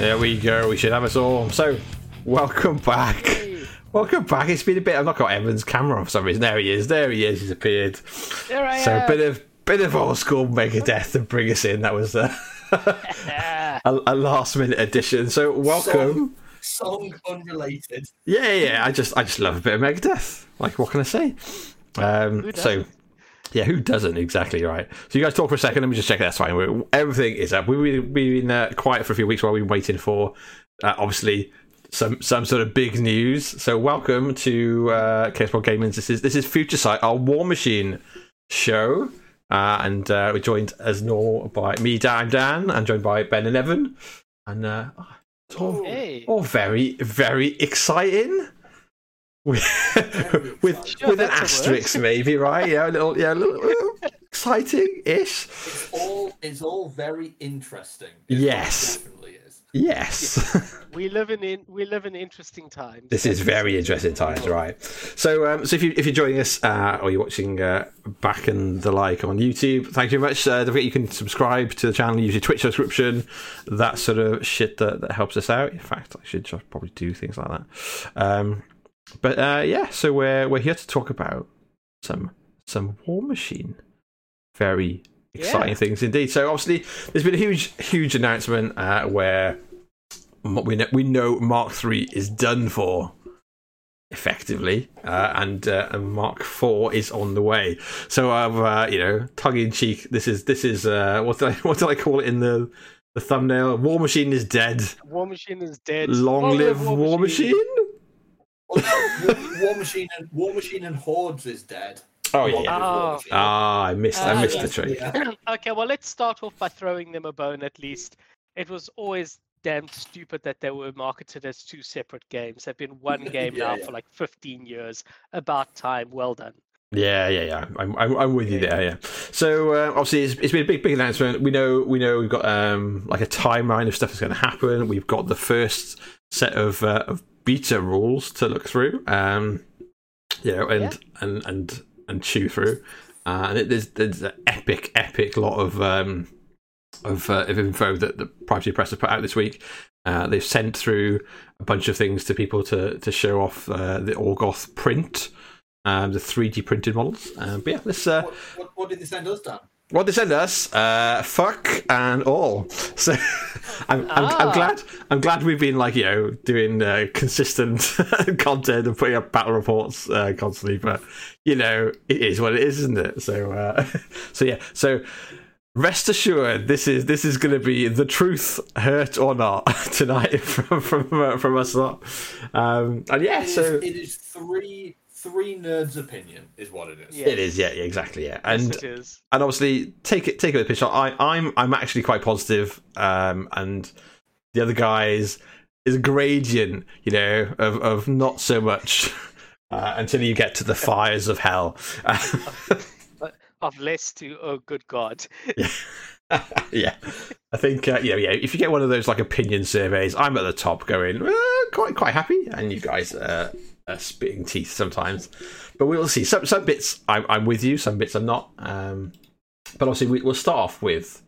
There we go. We should have us all. So, welcome back. Welcome back. It's been a bit. I've not got Evan's camera for some reason. There he is. There he is. He's appeared. There I So a am. bit of bit of old school Megadeth to bring us in. That was uh, a, a last minute addition. So welcome. Song, song unrelated. Yeah, yeah, yeah. I just I just love a bit of Megadeth. Like what can I say? Um, so doesn't? Yeah, who doesn't exactly right? So you guys talk for a second. Let me just check. That's fine. We're, everything is up. We've been, we've been uh, quiet for a few weeks while we've been waiting for uh, obviously some some sort of big news. So welcome to uh, Caseball Gaming. This is this is Future Sight, our War Machine show. Uh, and uh, we're joined as normal by me, Dan, Dan, and joined by Ben and Evan. And uh, oh, it's Hey. all very, very exciting. With, with, Sure, with an that's a asterisk, maybe, right? Yeah, a little, yeah, a little, little exciting-ish. It's all it's all very interesting. it Yes. definitely is. Yes, We live in, in we live in interesting times. this is very interesting times, right? So, um, so if you if you're joining us uh, or you're watching uh, back and the like on YouTube, thank you very much. Uh, don't forget you can subscribe to the channel, use your Twitch subscription, that sort of shit that, that helps us out. In fact, I should probably do things like that. Um, but uh, yeah, so we're we're here to talk about some some War Machine. Very exciting Yeah. things indeed. So obviously, there's been a huge huge announcement uh, where m- we know, we know Mark Three is done for effectively, uh, and uh, and Mark Four is on the way. So I've uh, you know tongue in cheek. This is this is uh, what did I what did I call it in the the thumbnail? War Machine is dead. War Machine is dead. Long live War Machine. Well, no, War, War Machine and War Machine and Hordes is dead. Oh Long yeah. live War Oh. Ah, I missed I Ah, missed the yes, trick. Yeah. okay, well, let's start off by throwing them a bone at least. It was always damn stupid that they were marketed as two separate games. They've been one game Yeah, now yeah. for like 15 years. About time. Well done. Yeah, yeah, yeah. I'm, I'm, I'm with you there. Yeah. So uh, obviously, it's, it's been a big, big announcement. We know, we know, we've got um like a timeline of stuff that's going to happen. We've got the first set of uh, of beta rules to look through. Um, you know, and and and and chew through. Uh, and it, there's there's an epic, epic lot of um of, uh, of info that the Privateer Press have put out this week. Uh, they've sent through a bunch of things to people to to show off uh, the Orgoth print um, the 3D printed models. Um, but yeah, let's. Uh, What, what, what did they send us, Dan? What they send us, uh, fuck and all. So I'm, I'm, I'm Ah. glad. I'm glad we've been like you know doing uh, consistent content and putting up battle reports uh, constantly. But you know it is what it is, isn't it? So uh, so yeah. So rest assured, this is this is going to be the truth, hurt or not, tonight from from uh, from us lot. Um, and yeah, It is, so it is three three nerds' opinion, is what it is. Yeah. it is. Yeah, yeah, exactly. Yeah, Yes, and it is. and obviously take it take it with a pinch. of salt. I I'm I'm actually quite positive, um, and the other guys is a gradient, you know, of of not so much uh, until you get to the fires of hell. Of less to, oh, good God. yeah, yeah. I think uh, yeah, yeah. If you get one of those like opinion surveys, I'm at the top, going uh, quite quite happy, and you guys uh, are spitting teeth sometimes. But we will see. Some some bits I'm, I'm with you, some bits I'm not. Um, but obviously we, we'll start off with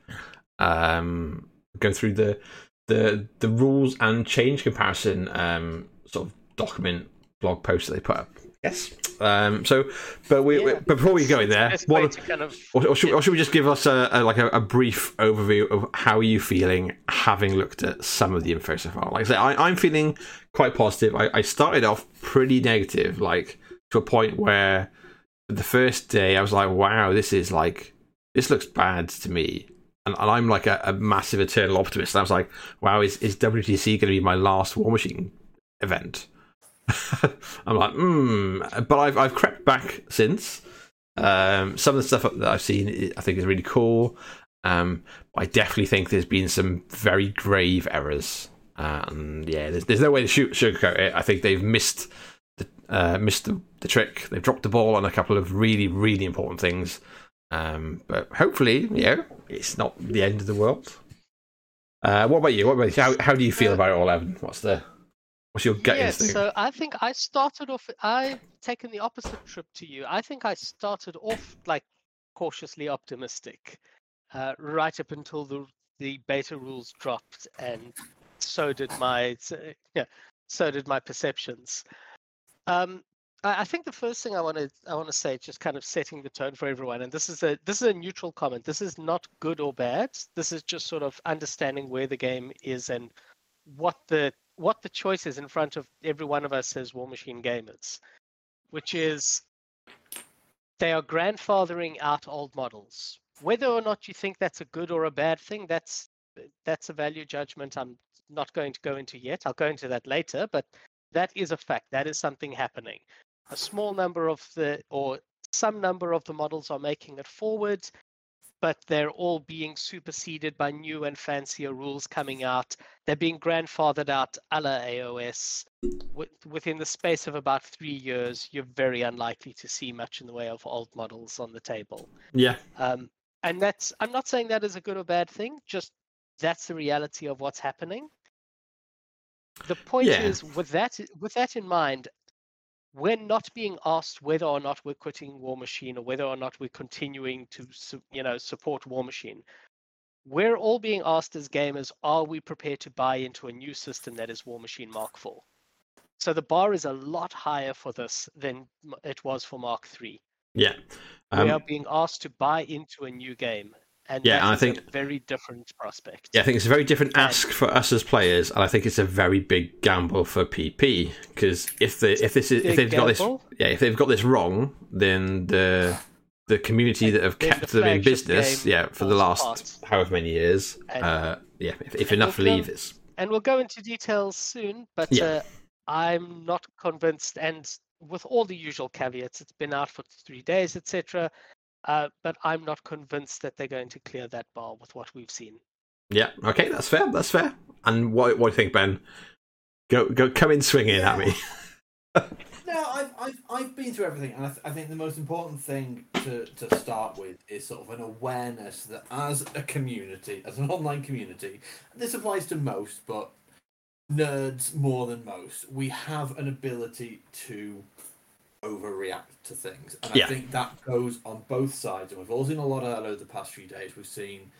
um, go through the the the rules and change comparison um, sort of document blog post that they put up. Yes. Um, so, but we, we Yeah. but before we go in there, what, kind of or, or, should, or should we just give us a, a like a, a brief overview of how are you feeling having looked at some of the info so far? Like I say, I, I'm feeling quite positive. I, I started off pretty negative, like to a point where the first day I was like, "Wow, this is like this looks bad to me," and, and I'm like a, a massive eternal optimist. And I was like, "Wow, is is WTC going to be my last War Machine event. I'm like, hmm. But I've I've crept back since. Um, some of the stuff that I've seen, I think, is really cool. Um, I definitely think there's been some very grave errors. Uh, and yeah, there's, there's no way to shoot, sugarcoat it. I think they've missed the uh, missed the, the trick. They've dropped the ball on a couple of really, really important things. Um, but hopefully, you know, it's not the end of the world. Uh, what about you? What about you? How, how do you feel Uh, about it all, Evan? What's the what's your gut Yes, instinct? so I think I started off. I've taken the opposite trip to you. I think I started off like cautiously optimistic, uh, right up until the the beta rules dropped, and so did my s- yeah, so did my perceptions. Um, I, I think the first thing I want to I want to say, just kind of setting the tone for everyone, and this is a this is a neutral comment. This is not good or bad. This is just sort of understanding where the game is and what the what the choice is in front of every one of us as War Machine gamers, which is they are grandfathering out old models. Whether or not you think that's a good or a bad thing, that's that's a value judgment I'm not going to go into yet. I'll go into that later, but that is a fact. That is something happening. A small number of the or some number of the models are making it forward, but they're all being superseded by new and fancier rules coming out. They're being grandfathered out a la AOS. Wi- Within the space of about three years, you're very unlikely to see much in the way of old models on the table. Yeah, Um, and that's, I'm not saying that is a good or bad thing, just that's the reality of what's happening. The point Yeah. is, with that, with that in mind, we're not being asked whether or not we're quitting War Machine or whether or not we're continuing to, you know, support War Machine. We're all being asked as gamers, are we prepared to buy into a new system that is War Machine Mark IV? So the bar is a lot higher for this than it was for Mark III. yeah. we are Um, being asked to buy into a new game, and Yeah, and I think- a very different prospect. Yeah, I think it's a very different ask for us as players, and I think it's a very big gamble for PP because if they if this is if they've got this yeah if they've got this wrong, then the the community that have then the kept them in business, yeah, for the last however many years, uh, yeah, if, if enough we'll leave and we'll go into details soon, but Yeah. uh, I'm not convinced. And with all the usual caveats, it's been out for three days, etc. Uh, but I'm not convinced that they're going to clear that bar with what we've seen. yeah, okay, that's fair, that's fair. And what what do you think, Ben? Go go come in swinging at me. No, I've, I've, I've been through everything, and I, th- I think the most important thing to, to start with is sort of an awareness that as a community, as an online community, this applies to most, but nerds more than most, we have an ability to overreact to things. And Yeah. I think that goes on both sides, and we've all seen a lot of that over the past few days. We've seen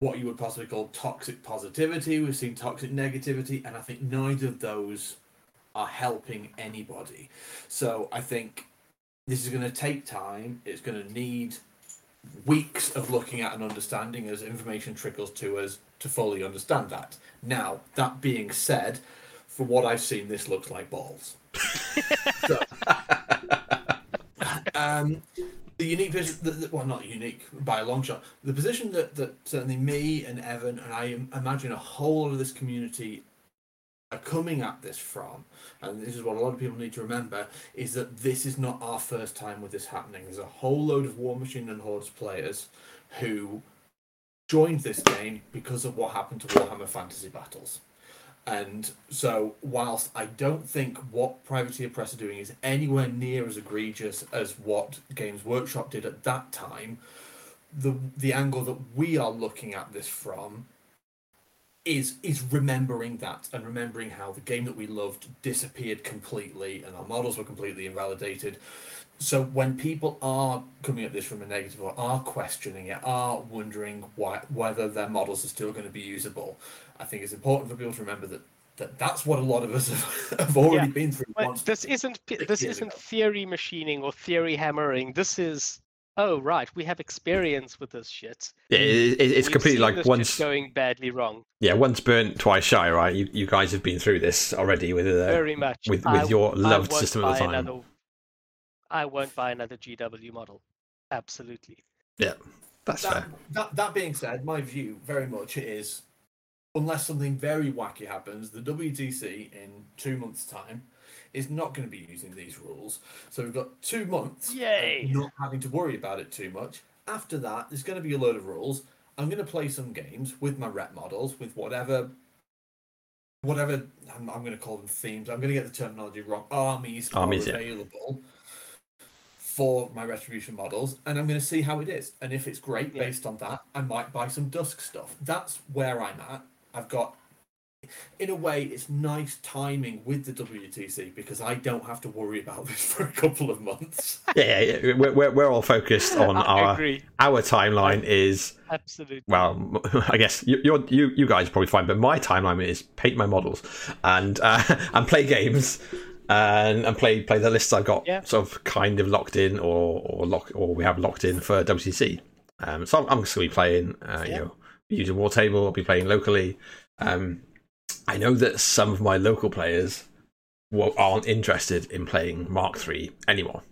what you would possibly call toxic positivity, we've seen toxic negativity, and I think neither of those are helping anybody. So I think this is going to take time. It's going to need weeks of looking at and understanding as information trickles to us to fully understand that. Now, that being said, from what I've seen, this looks like balls. so, um, the unique position, the, the, well, not unique by a long shot. The position that, that certainly me and Evan and I imagine a whole lot of this community are coming at this from, and this is what a lot of people need to remember, is that this is not our first time with this happening. There's a whole load of War Machine and Hordes players who joined this game because of what happened to Warhammer Fantasy Battles. And so, whilst I don't think what Privateer Press are doing is anywhere near as egregious as what Games Workshop did at that time, the the angle that we are looking at this from is is remembering that and remembering how the game that we loved disappeared completely and our models were completely invalidated. So when people are coming at this from a negative or are questioning it, are wondering why whether their models are still going to be usable, I think it's important for people to remember that, that that's what a lot of us have, have already Yeah. been through. This isn't this isn't ago. theory machining or theory hammering. This is oh right, we have experience with this shit. Yeah, it, it- it's We've completely like once going badly wrong. yeah once burnt twice shy, right? You you guys have been through this already with uh, Very much. with I with your w- I loved won't system at the buy time. Another, I won't buy another GW model. Absolutely. Yeah, that's that, fair. that that being said, my view very much is unless something very wacky happens, the WTC in two months' time is not going to be using these rules. So we've got two months of Yay. not having to worry about it too much. After that, there's going to be a load of rules. I'm going to play some games with my rep models, with whatever, whatever I'm, I'm going to call them themes. I'm going to get the terminology wrong. Armies, Armies, are yeah. available for my retribution models, and I'm going to see how it is. And if it's great Yeah. based on that, I might buy some Dusk stuff. That's where I'm at. I've got in a way, it's nice timing with the WTC because I don't have to worry about this for a couple of months. Yeah, yeah, yeah. We're, we're, we're all focused on I our agree. our timeline is Absolutely. well, I guess you you're, you you guys are probably fine, but my timeline is paint my models and uh, and play games and and play play the lists I've got Yeah. sort of kind of locked in or or lock or we have locked in for WTC. Um, so I'm, I'm just going to be playing, uh, you Yeah. know, using War Table. I'll be playing locally. Um, I know that some of my local players wa- aren't interested in playing Mark Three anymore.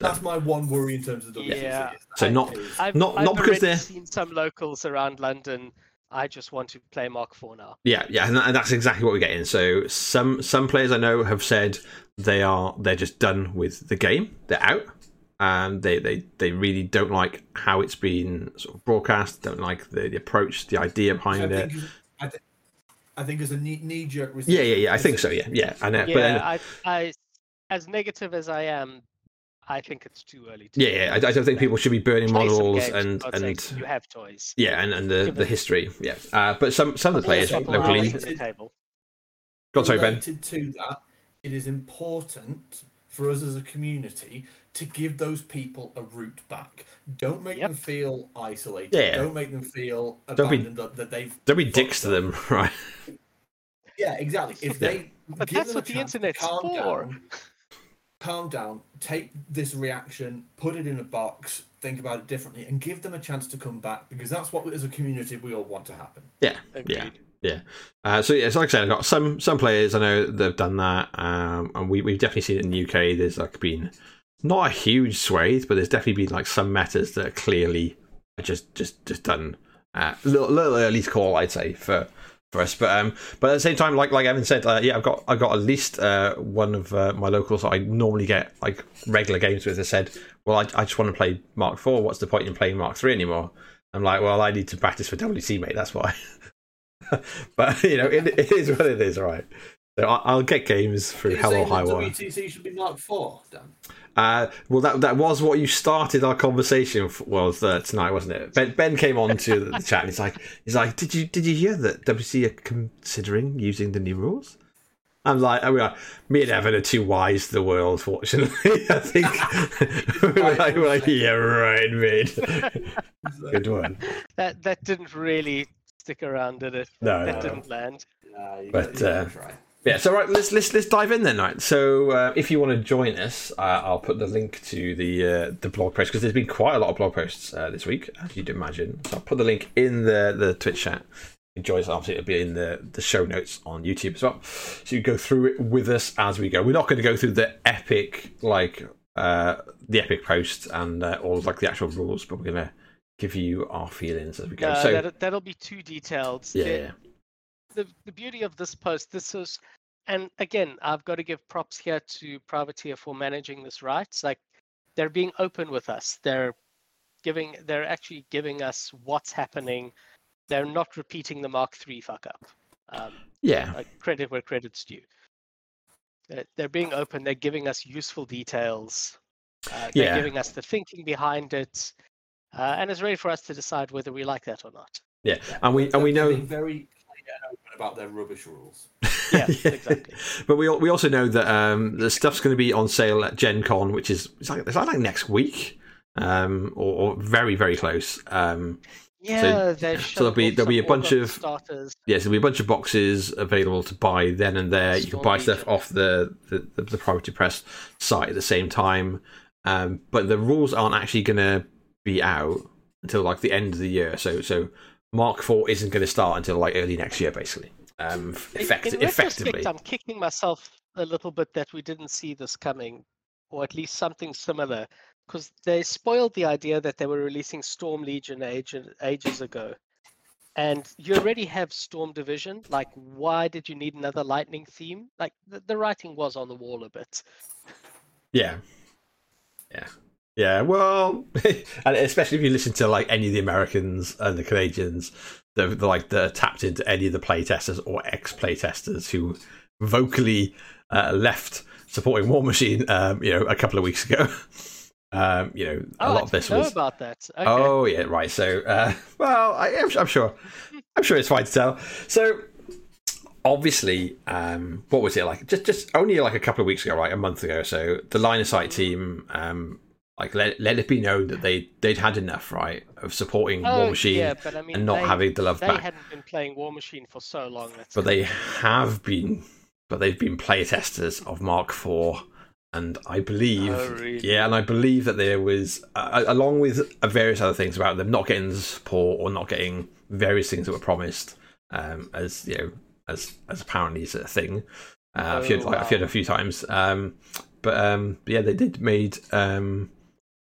That's my one worry in terms of WTC. Yeah. So not- I've, Not- I've not because already they're- seen some locals around London. I just want to play Mark Four now. Yeah, yeah, and, and that's exactly what we're getting. So some some players I know have said they are they're just done with the game. They're out, and they they, they really don't like how it's been sort of broadcast. Don't like the, the approach, the idea I behind it. Think, I, think as a knee, knee jerk Yeah, yeah, yeah. I think so. Yeah, yeah. I know. Yeah, but then, I, I, as negative as I am, I think it's too early. To yeah, yeah. I, I don't think people should be burning Play models games, for and and sake. you have toys. yeah, and, and the, Give the history. Yeah, uh, but some some of the players locally. Allow it to the table. God, sorry, Ben. related to that, it is important for us as a community to give those people a route back. Don't make Yep. them feel isolated. Yeah. Don't make them feel Don't be- that, that they've. Don't be fucked dicks to them, right? Yeah, exactly. If Yeah. they But that's them a what the chance to internet's calm for. Down, calm down, take this reaction, put it in a box, think about it differently, and give them a chance to come back because that's what, as a community, we all want to happen. Yeah, yeah. Agreed. Yeah. Uh, so yeah, so like I said, I've got some some players I know that have done that, um, and we we've definitely seen it in the UK. There's like been not a huge swathe, but there's definitely been like some metas that are clearly just just just done uh, a little, little early call, I'd say for for us. But um, but at the same time, like like Evan said, uh, yeah, I've got I've got at least uh, one of uh, my locals that I normally get like regular games with. I said, well, I, I just want to play Mark Four. What's the point in playing Mark Three anymore? I'm like, well, I need to practice for WC, mate. That's why. but you know, it, it is what it is, right? So I, I'll get games through You're hell or high that water. WTC should be Mark Four, Dan. Uh, well, that that was what you started our conversation f- was uh, tonight, wasn't it? Ben, ben came on to the chat and he's like, he's like, did you did you hear that WC are considering using the new rules? I'm like, I mean, uh, me and Evan are too wise to the world, fortunately. I think we're like, we're like, yeah, right, mate. Good one. That that didn't really stick around, did it? No, that no, no. didn't land. Uh, But, got- you gotta uh. Yeah, so right, let's let's let's dive in then. Right, so uh, if you want to join us, uh, I'll put the link to the uh, the blog post because there's been quite a lot of blog posts uh, this week, as you'd imagine. So I'll put the link in the the Twitch chat. Enjoy us. Obviously, it'll be in the the show notes on YouTube as well. So you go through it with us as we go. We're not going to go through the epic like uh, the epic post and uh, all of, like the actual rules, but we're going to give you our feelings as we go. No, so that, that'll be too detailed. yeah, The- yeah, the the beauty of this post, this is, and again, I've got to give props here to Privateer for managing this right. It's like they're being open with us. They're giving, they're actually giving us what's happening. They're not repeating the Mark III fuck up. Um, yeah, like credit where credit's due. They're, they're being open. They're giving us useful details. Uh, they're Yeah. giving us the thinking behind it, uh, and it's ready for us to decide whether we like that or not. yeah. And we and we know very open about their rubbish rules. Yeah, exactly. But we we also know that um, the stuff's going to be on sale at Gen Con, which is it's like, it's like next week, um, or, or very very close. Um, Yeah, they there'll be- there'll be a bunch of- starters. yes, there'll be a bunch of boxes available to buy then and there. You can buy stuff Legion. off the the, the, the Privateer Press site at the same time, um, but the rules aren't actually going to be out until like the end of the year. So so Mark Four isn't going to start until like early next year, basically. Um, In- effect- in effectively. I'm kicking myself a little bit that we didn't see this coming, or at least something similar, because they spoiled the idea that they were releasing Storm Legion age, ages ago. and you already have Storm Division. Like, why did you need another Lightning theme? Like, the, the writing was on the wall a bit. Yeah. Yeah. Yeah, well, and especially if you listen to like any of the Americans and the Canadians, they're, they're like they're tapped into any of the playtesters or ex playtesters who vocally uh, left supporting War Machine, um, you know, a couple of weeks ago. Um, you know, a Oh, lot I of this know was. about that. Okay. Oh yeah, right. So, uh, well, I, I'm, I'm sure, I'm sure it's fine to tell. So, obviously, um, what was it like? Just, just only like a couple of weeks ago, right? A month ago. or So, the line of sight team, um, like let let it be known that they they'd had enough, right, of supporting Oh, War Machine yeah, but I mean, and not they, having the love they back. They hadn't been playing War Machine for so long. That's but they have been, but they've been playtesters of Mark IV, and I believe, Oh, really? yeah, and I believe that there was, uh, along with various other things about them not getting the support or not getting various things that were promised, um, as you know, as as apparently is a thing. Uh, I've, heard, Oh, like, I've heard a few times, um, but um, yeah, they did made um,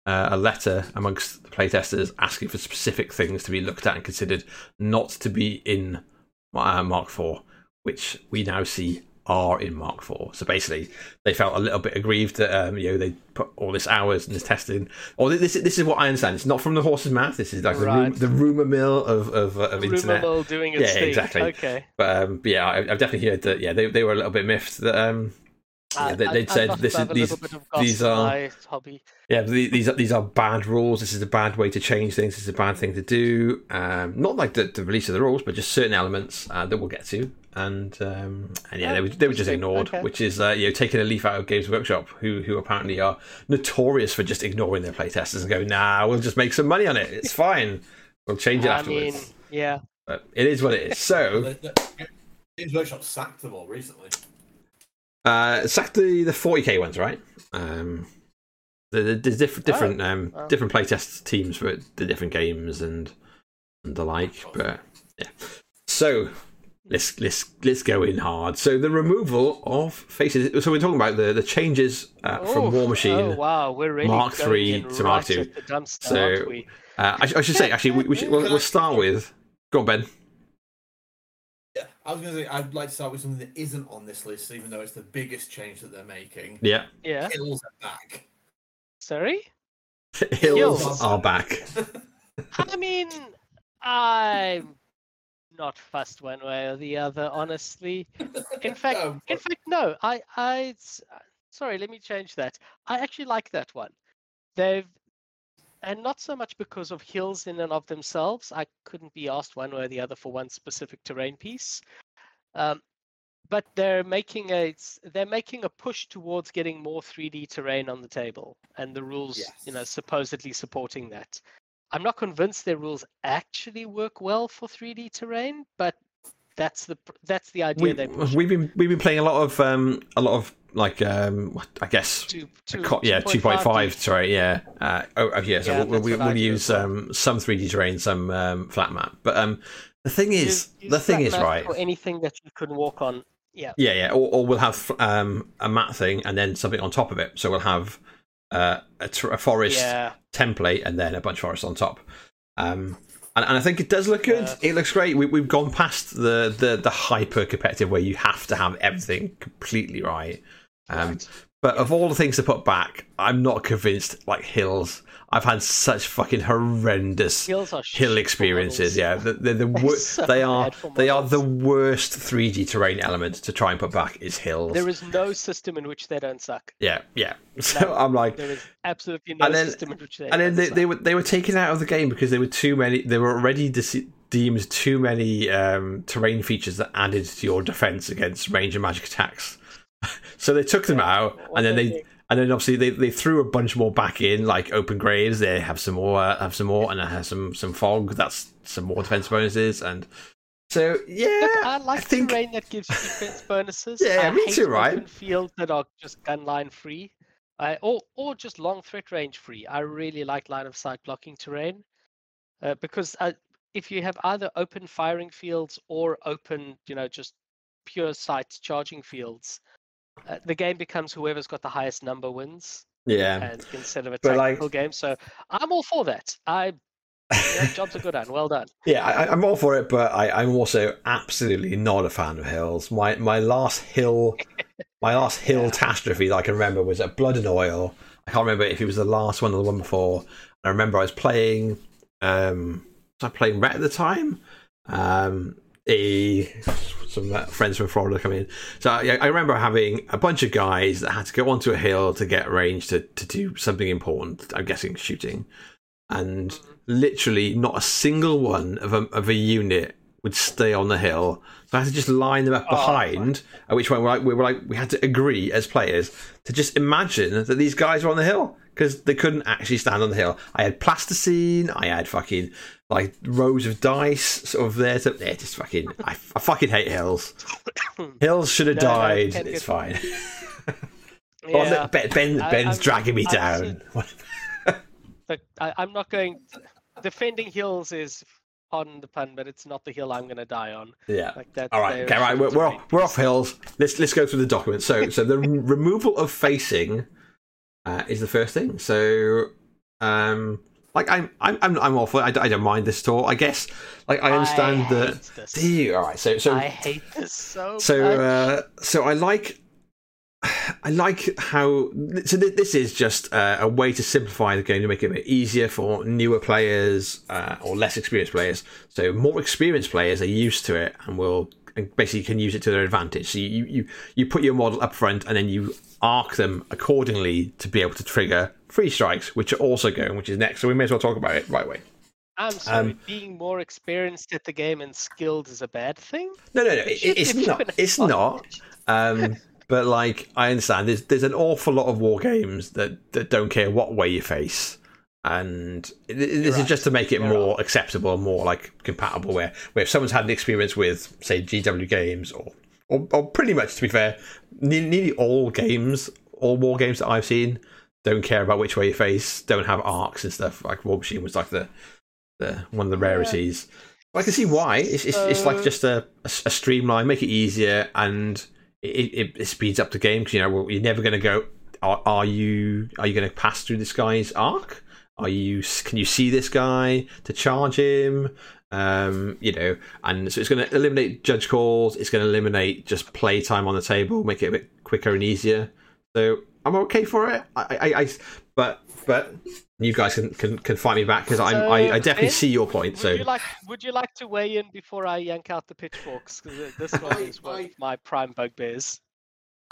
uh, a letter amongst the playtesters asking for specific things to be looked at and considered not to be in uh, Mark IV, which we now see are in Mark IV. So basically, they felt a little bit aggrieved that um, you know they put all this hours and this testing. Or this this is what I understand. It's not from the horse's mouth. This is like the, Right. the rumor mill of of, of Rumor internet. mill doing its Yeah, thing. exactly. Okay. But, um, but yeah, I, I've definitely heard that. Yeah, they they were a little bit miffed that um, Yeah, they, they'd I said must this is- these- little bit of these are- hobby. Yeah, but these are these are bad rules. This is a bad way to change things. This is a bad thing to do. Um, not like the, the release of the rules, but just certain elements uh, that we'll get to. And um, and yeah, they were they were just ignored, Okay. which is uh, you know taking a leaf out of Games Workshop, who who apparently are notorious for just ignoring their playtesters and go, nah, we'll just make some money on it. It's fine. We'll change it I afterwards. mean, yeah. But it is what it is. So The- the- Games Workshop sacked them all recently. Uh, sack the the forty k ones, right? Um, the, the, there's different different um oh. different playtest teams for the different games and and the like. But yeah, so let's let's let's go in hard. So the removal of faces. So we're talking about the the changes uh, from War Machine. Oh wow, we're really Mark Three to Mark Two. dumpster, So-? Uh, I, I should say actually we, we should we'll, we'll start with. Go on, Ben. Yeah, I was going to say I'd like to start with something that isn't on this list, even though it's the biggest change that they're making. Yeah, Yeah. Hills are back. Sorry. hills Hills. are back. I mean, I'm not fussed one way or the other, honestly. In fact, No, in but- fact, no. I, I, s- sorry. Let me change that. I actually like that one. They've, and not so much because of hills in and of themselves. I couldn't be asked one way or the other for one specific terrain piece. Um, but they're making a they're making a push towards getting more 3D terrain on the table, and the rules, you know, supposedly supporting that. I'm not convinced their rules actually work well for 3D terrain, but that's the that's the idea We, they push. we've been we've been playing a lot of um a lot of like um I guess Two, two, co- yeah, two point five. Sorry, yeah. Uh, oh, oh, yeah. So Yeah, we'll, we'll, we'll use well. um, some three D terrain, some um, flat map. But um, the thing is, Use- use the thing is, right? For anything that you can walk on. Yeah. Yeah, yeah. Or, or we'll have um, a mat thing and then something on top of it. So we'll have uh, a, tr- a forest Yeah. template and then a bunch of forest on top. Um, and, and I think it does look good. Yeah. It looks great. We, we've gone past the, the, the hyper competitive where you have to have everything completely right. Um, right. But of all the things to put back, I'm not convinced. Like hills, I've had such fucking horrendous hill experiences. Yeah, they're, they're the They're wor- so they are they are the worst 3D terrain element to try and put back is hills. There is no system in which they don't suck. yeah, yeah. So No. I'm like, There is absolutely no And then- system in which they and then they, suck. they were they were taken out of the game because there were too many. There were already de- deemed too many um, terrain features that added to your defense against range and magic attacks. so they took them out, and then they and then obviously they, they threw a bunch more back in, like open graves. They have some more, uh, have some more, and I have some some fog. That's some more defense bonuses, and so yeah, Look, I like think terrain that gives you defense bonuses. Yeah, I me hate too, right? Fields that are just gun line free, I, or or just long threat range free. I really like line of sight blocking terrain, uh, because uh, if you have either open firing fields or open, you know, just pure sight charging fields, uh, the game becomes whoever's got the highest number wins, yeah. and instead of a But, like- tactical game. So I'm all for that. I Yeah, job's are good one. Well done. Yeah, I, I'm all for it, but I, I'm also absolutely not a fan of hills. My my last hill, my last hill catastrophe that I can remember was at Blood and Oil. I can't remember if it was the last one or the one before. I remember I was playing, um, was I playing Ret at the time? Um, a some friends from Florida come in. So I, I remember having a bunch of guys that had to go onto a hill to get range to, to do something important. I'm guessing shooting, and literally not a single one of a, of a unit would stay on the hill. So I had to just line them up Oh, behind. At which point we were like, we were like, we had to agree as players to just imagine that these guys were on the hill because they couldn't actually stand on the hill. I had plasticine. I had fucking like rows of dice sort of there. To, yeah, just fucking. I, I fucking hate hills. Hills should have No, no, died. can't it's fine. Oh, Yeah. look, ben, ben, Ben's I'm- dragging me I'm down. Look, I, I'm not going. Defending hills is, pardon the pun, but it's not the hill I'm going to die on. yeah. Like that. All right, okay, right. We're, we're, off, we're off hills. Let's let's go through the document. So so the removal of facing uh, is the first thing. So um, like I'm I'm I'm, I'm all for it. I, don't- I don't mind this at all. I guess like I understand I that. hate this. Do you? All right. So so I hate this so. so much. uh, so I like I like how so th- this is just uh, a way to simplify the game to make it a bit easier for newer players uh, or less experienced players. So more experienced players are used to it and will and basically can use it to their advantage. So you you you put your model up front and then you arc them accordingly to be able to trigger free strikes, which are also going, which is next. So we may as well talk about it right away. I'm sorry. um, being more experienced at the game and skilled is a bad thing. No, no, no. It it's not. It's not. Um, but like, I understand. There's there's an awful lot of war games that that don't care what way you face, and th- this is just to make it You're more acceptable, and more like compatible. Where where if someone's had an experience with, say, GW games, or or, or pretty much to be fair, ne- nearly all games, all war games that I've seen, don't care about which way you face, don't have arcs and stuff. Like War Machine was like the the one of the Yeah. rarities. I can see why. It's it's, it's like just a, a, a streamline, make it easier, and it, it, it speeds up the game because you know well, you're never going to go. Are, are you are you going to pass through this guy's arc? Are you can you see this guy to charge him? Um, you know, and so it's going to eliminate judge calls. It's going to eliminate just play time on the table, make it a bit quicker and easier. So I'm okay for it. I, I, I but but you guys can can, can fight me back because I, So, I I definitely Ben, see your point. Would So you like Would you like to weigh in before I yank out the pitchforks? Because this one I- is one I- of my prime bugbears.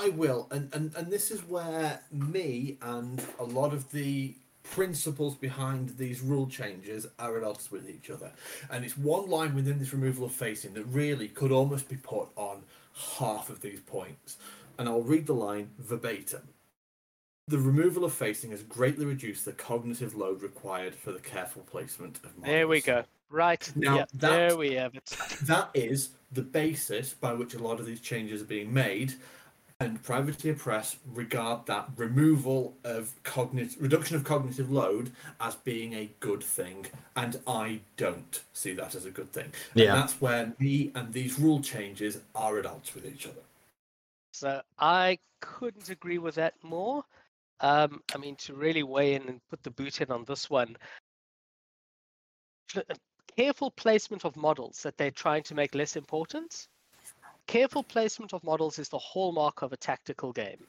I will, and, and and this is where me and a lot of the principles behind these rule changes are at odds with each other. And it's one line within this removal of facing that really could almost be put on half of these points. And I'll read the line verbatim. The removal of facing has greatly reduced the cognitive load required for the careful placement of models. There we go. Right. Now, yeah, that- there we have it. That is the basis by which a lot of these changes are being made, and Privateer Press regard that removal of cognitive reduction of cognitive load as being a good thing, and I don't see that as a good thing. Yeah. And that's where me and these rule changes are at odds with each other. So I couldn't agree with that more. Um, I mean, to really weigh in and put the boot in on this one, careful placement of models that they're trying to make less important. Careful placement of models is the hallmark of a tactical game.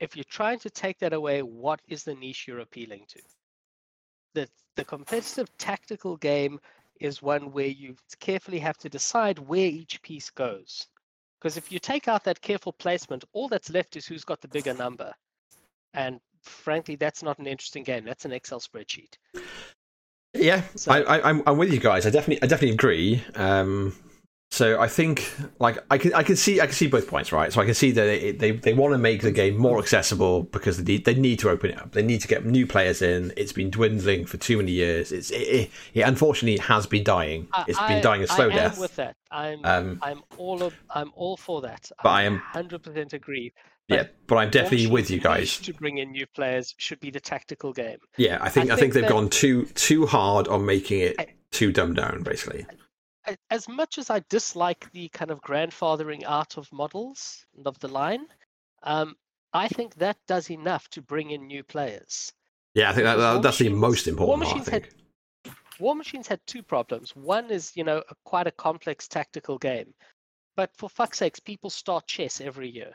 If you're trying to take that away, what is the niche you're appealing to? The, the competitive tactical game is one where you carefully have to decide where each piece goes. Because if you take out that careful placement, all that's left is who's got the bigger number. And frankly, that's not an interesting game. That's an Excel spreadsheet. Yeah, So- I, I, I'm I'm with you guys. I definitely I definitely agree. Um, so I think like I can I can see I can see both points right. So I can see that it, they they want to make the game more accessible because they need, they need to open it up. They need to get new players in. It's been dwindling for too many years. It's it, it, it unfortunately has been dying. It's I- been dying a slow I am death. with that. I'm Um, I'm all of, I'm all for that. But I am- hundred percent agree. yeah, but I'm definitely with you guys. To bring in new players should be the tactical game. Yeah, I think I, I think think they've that- gone too too hard on making it I- too dumbed down. Basically, As much as I dislike the kind of grandfathering out of models and of the line, um, I think that does enough to bring in new players. yeah, I think that, that War that's the Machines- most War important part. I Machines had- War Machines had two problems. One is, you know, a, quite a complex tactical game. But for fuck's sakes, people start chess every year.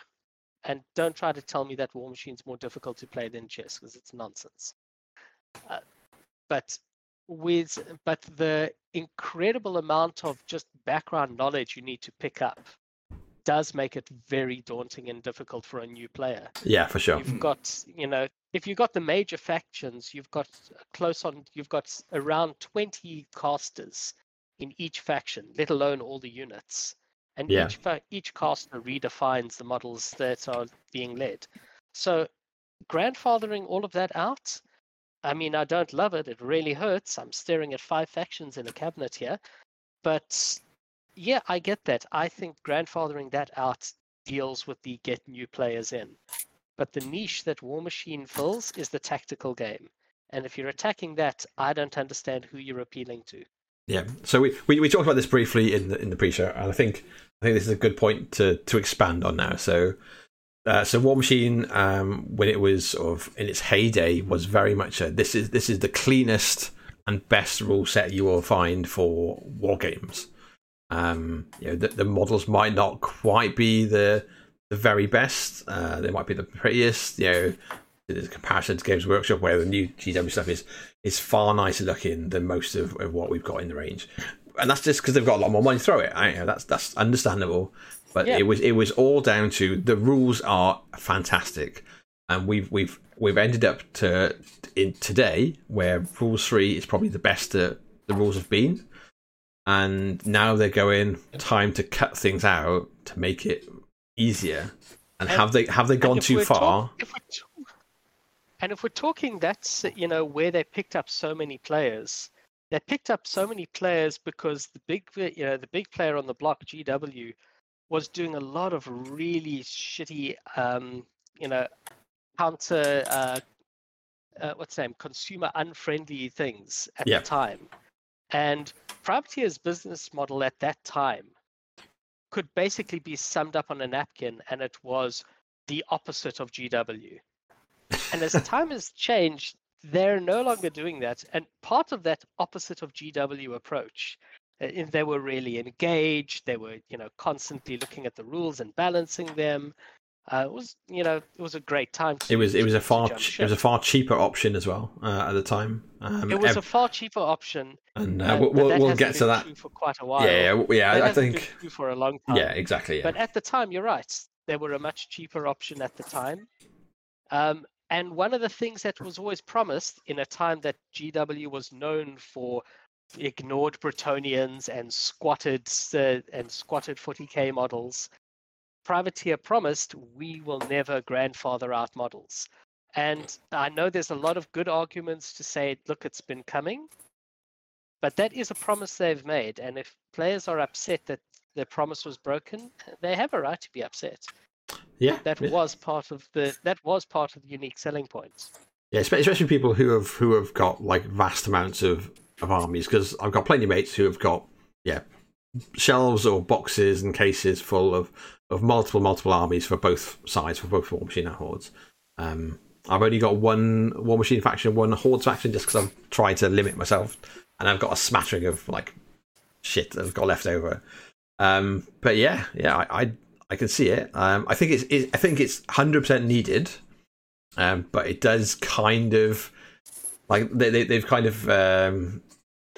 And don't try to tell me that War Machine's more difficult to play than chess because it's nonsense. Uh, but with but the incredible amount of just background knowledge you need to pick up does make it very daunting and difficult for a new player. Yeah, for sure. You've got, you know, if you've got the major factions, you've got close on, you've got around 20 casters in each faction, let alone all the units. And Yeah. each fa- each caster redefines the models that are being led. So grandfathering all of that out, I mean, I don't love it. It really hurts. I'm staring at five factions in a cabinet here. But yeah, I get that. I think grandfathering that out deals with the get new players in. But the niche that War Machine fills is the tactical game. And if you're attacking that, I don't understand who you're appealing to. Yeah. So we, we, we talked about this briefly in the in the pre-show, and I think I think this is a good point to to expand on now. So. Uh, so War Machine, um, when it was sort of in its heyday, was very much a this is this is the cleanest and best rule set you will find for war games. Um, you know, the, the models might not quite be the the very best. Uh, they might be the prettiest. You know, there's a comparison to Games Workshop where the new GW stuff is is far nicer looking than most of, of what we've got in the range, and that's just because they've got a lot more money to throw it. I, you know, that's that's understandable, but Yeah. it was it was all down to the rules are fantastic, and we've we've we've ended up to in today where rules three is probably the best that the rules have been, and now they're going time to cut things out to make it easier. And, And- have they have they gone too talk- far? talk- and if we're talking that's you know where they picked up so many players, they picked up so many players because the big you know the big player on the block GW was doing a lot of really shitty um, you know counter uh, uh, what's the name consumer unfriendly things at Yeah. the time, and Privateer's business model at that time could basically be summed up on a napkin, and it was the opposite of GW. And as time has changed, they're no longer doing that. And part of that opposite of GW approach, uh, in they were really engaged. They were, you know, constantly looking at the rules and balancing them. Uh, it was, you know, it was a great time. To, It was it was a far ch- it was a far cheaper option as well uh, at the time. Um, It was ev- a far cheaper option. and uh, uh, we'll we'll, we'll get to that. for quite a while. Yeah, yeah, yeah. That I think for a long time. yeah, exactly. Yeah. But at the time, you're right. They were a much cheaper option at the time. Um, and one of the things that was always promised in a time that GW was known for ignored Bretonnians and squatted uh, and squatted 40k models, Privateer promised we will never grandfather out models. And I know there's a lot of good arguments to say, look, it's been coming. But that is a promise they've made. And if players are upset that their promise was broken, they have a right to be upset. yeah, That yeah. was part of the that was part of the unique selling points. Yeah, especially people who have who have got like vast amounts of of armies. Because I've got plenty of mates who have got yeah shelves or boxes and cases full of of multiple multiple armies for both sides for both War Machine and Hordes. Um, I've only got one War Machine faction, one Hordes faction, just because I've tried to limit myself, and I've got a smattering of like shit that I've got left over. Um, but yeah, yeah, I I, I can see it. Um, I think it's it, I think it's hundred percent needed um, but it does kind of like they, they they've kind of um,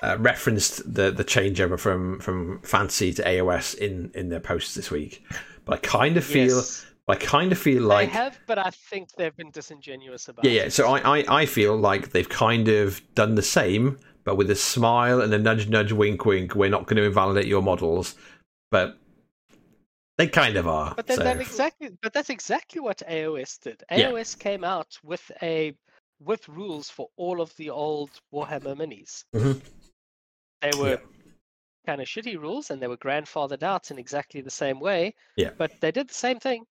uh, referenced the the changeover from from fantasy to AOS in in their posts this week. But I kind of feel yes, I kind of feel like they have, but I think they've been disingenuous about yeah yeah. So I, I I feel like they've kind of done the same, but with a smile and a nudge nudge wink wink. We're not going to invalidate your models, but they kind of are. But then, so- then exactly, but that's exactly what AOS did. Yeah. AOS came out with a with rules for all of the old Warhammer minis. Mhm. They were Yeah. kind of shitty rules, and they were grandfathered out in exactly the same way. Yeah. But they did the same thing.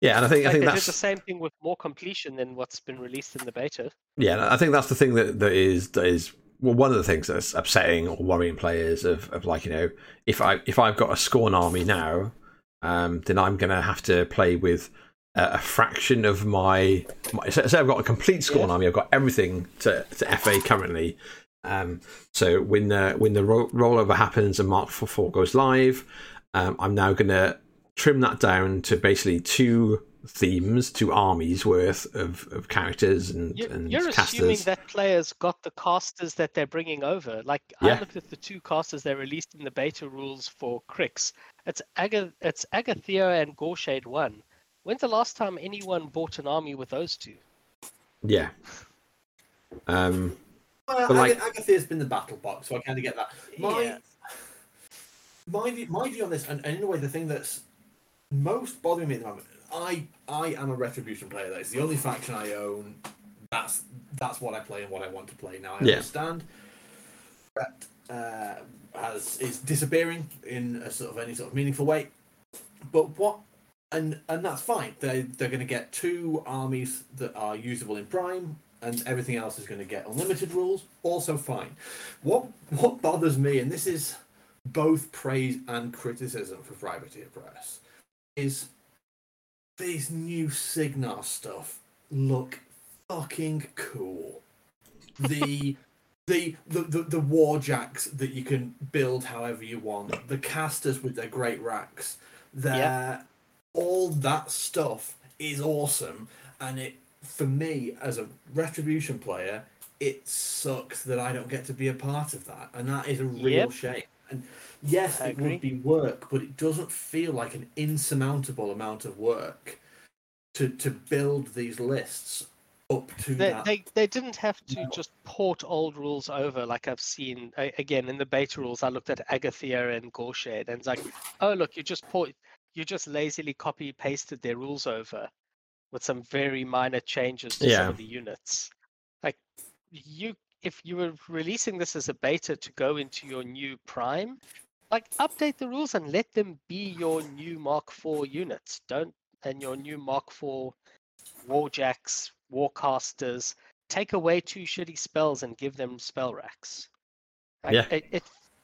yeah, and I think Like I think they that's did the same thing with more completion than what's been released in the beta. Yeah, I think that's the thing that, that is that is well one of the things that's upsetting or worrying players of, of like you know if I if I've got a Scorn army now, um, then I'm going to have to play with a, a fraction of my, my so I've got a complete Scorn Yeah. army. I've got everything to, to FA currently, Um, so when the when the ro- rollover happens and Mark Four goes live, um, I'm now going to trim that down to basically two themes, two armies worth of, of characters and, You- and You're assuming that players got the casters that they're bringing over. Like Yeah. I looked at the two casters they released in the beta rules for Cryx. It's Aga, it's Agathia and Goreshade one. When's the last time anyone bought an army with those two? Yeah. Well, But, like- Agathia's been the battle box, so I kind of get that. My Yeah. my view, my view on this, and, and in a way, the thing that's most bothering me at the moment, I I am a retribution player. That is the only faction I own. That's that's what I play and what I want to play. Now I Yeah. understand that uh, as is disappearing in a sort of any sort of meaningful way, but what and and that's fine. They they're going to get two armies that are usable in Prime, and everything else is going to get unlimited rules. Also fine. What what bothers me, and this is both praise and criticism for Privateer Press, is these new Cygnar stuff look fucking cool. The the, the, the, the warjacks that you can build however you want, the casters with their great racks, their all that stuff is awesome and it for me as a retribution player it sucks that i don't get to be a part of that and that is a real Yep. shame and yes I it agree. would be work but it doesn't feel like an insurmountable amount of work to to build these lists up to They, that they they didn't have to No. just port old rules over like I've seen again in the beta rules. I looked at Agathia and Goreshade and it's like, oh look, you just port you just lazily copy pasted their rules over with some very minor changes to some of the units. Like you if you were releasing this as a beta to go into your new prime, like update the rules and let them be your new Mark IV units. Don't and your new Mark IV warjacks, warcasters. Take away two shitty spells and give them spell racks. Like, Yeah. it, it,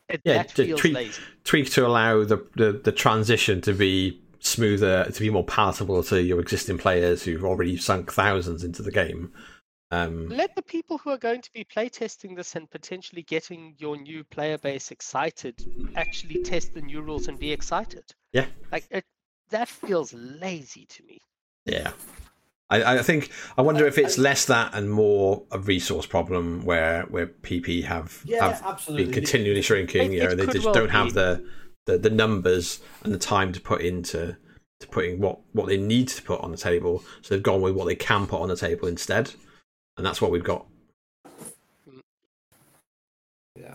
it Yeah, that feels treat- lazy. tweak to allow the, the, the transition to be smoother, to be more palatable to your existing players who've already sunk thousands into the game. Um, Let the people who are going to be playtesting this and potentially getting your new player base excited actually test the new rules and be excited. Yeah. Like it, that feels lazy to me. Yeah. I, I think I wonder if it's less that and more a resource problem where where PP have yeah have absolutely been continually shrinking. It- You know, it they just well don't have be. the, the the numbers and the time to put into to putting what what they need to put on the table. So they've gone with what they can put on the table instead, and that's what we've got. Yeah.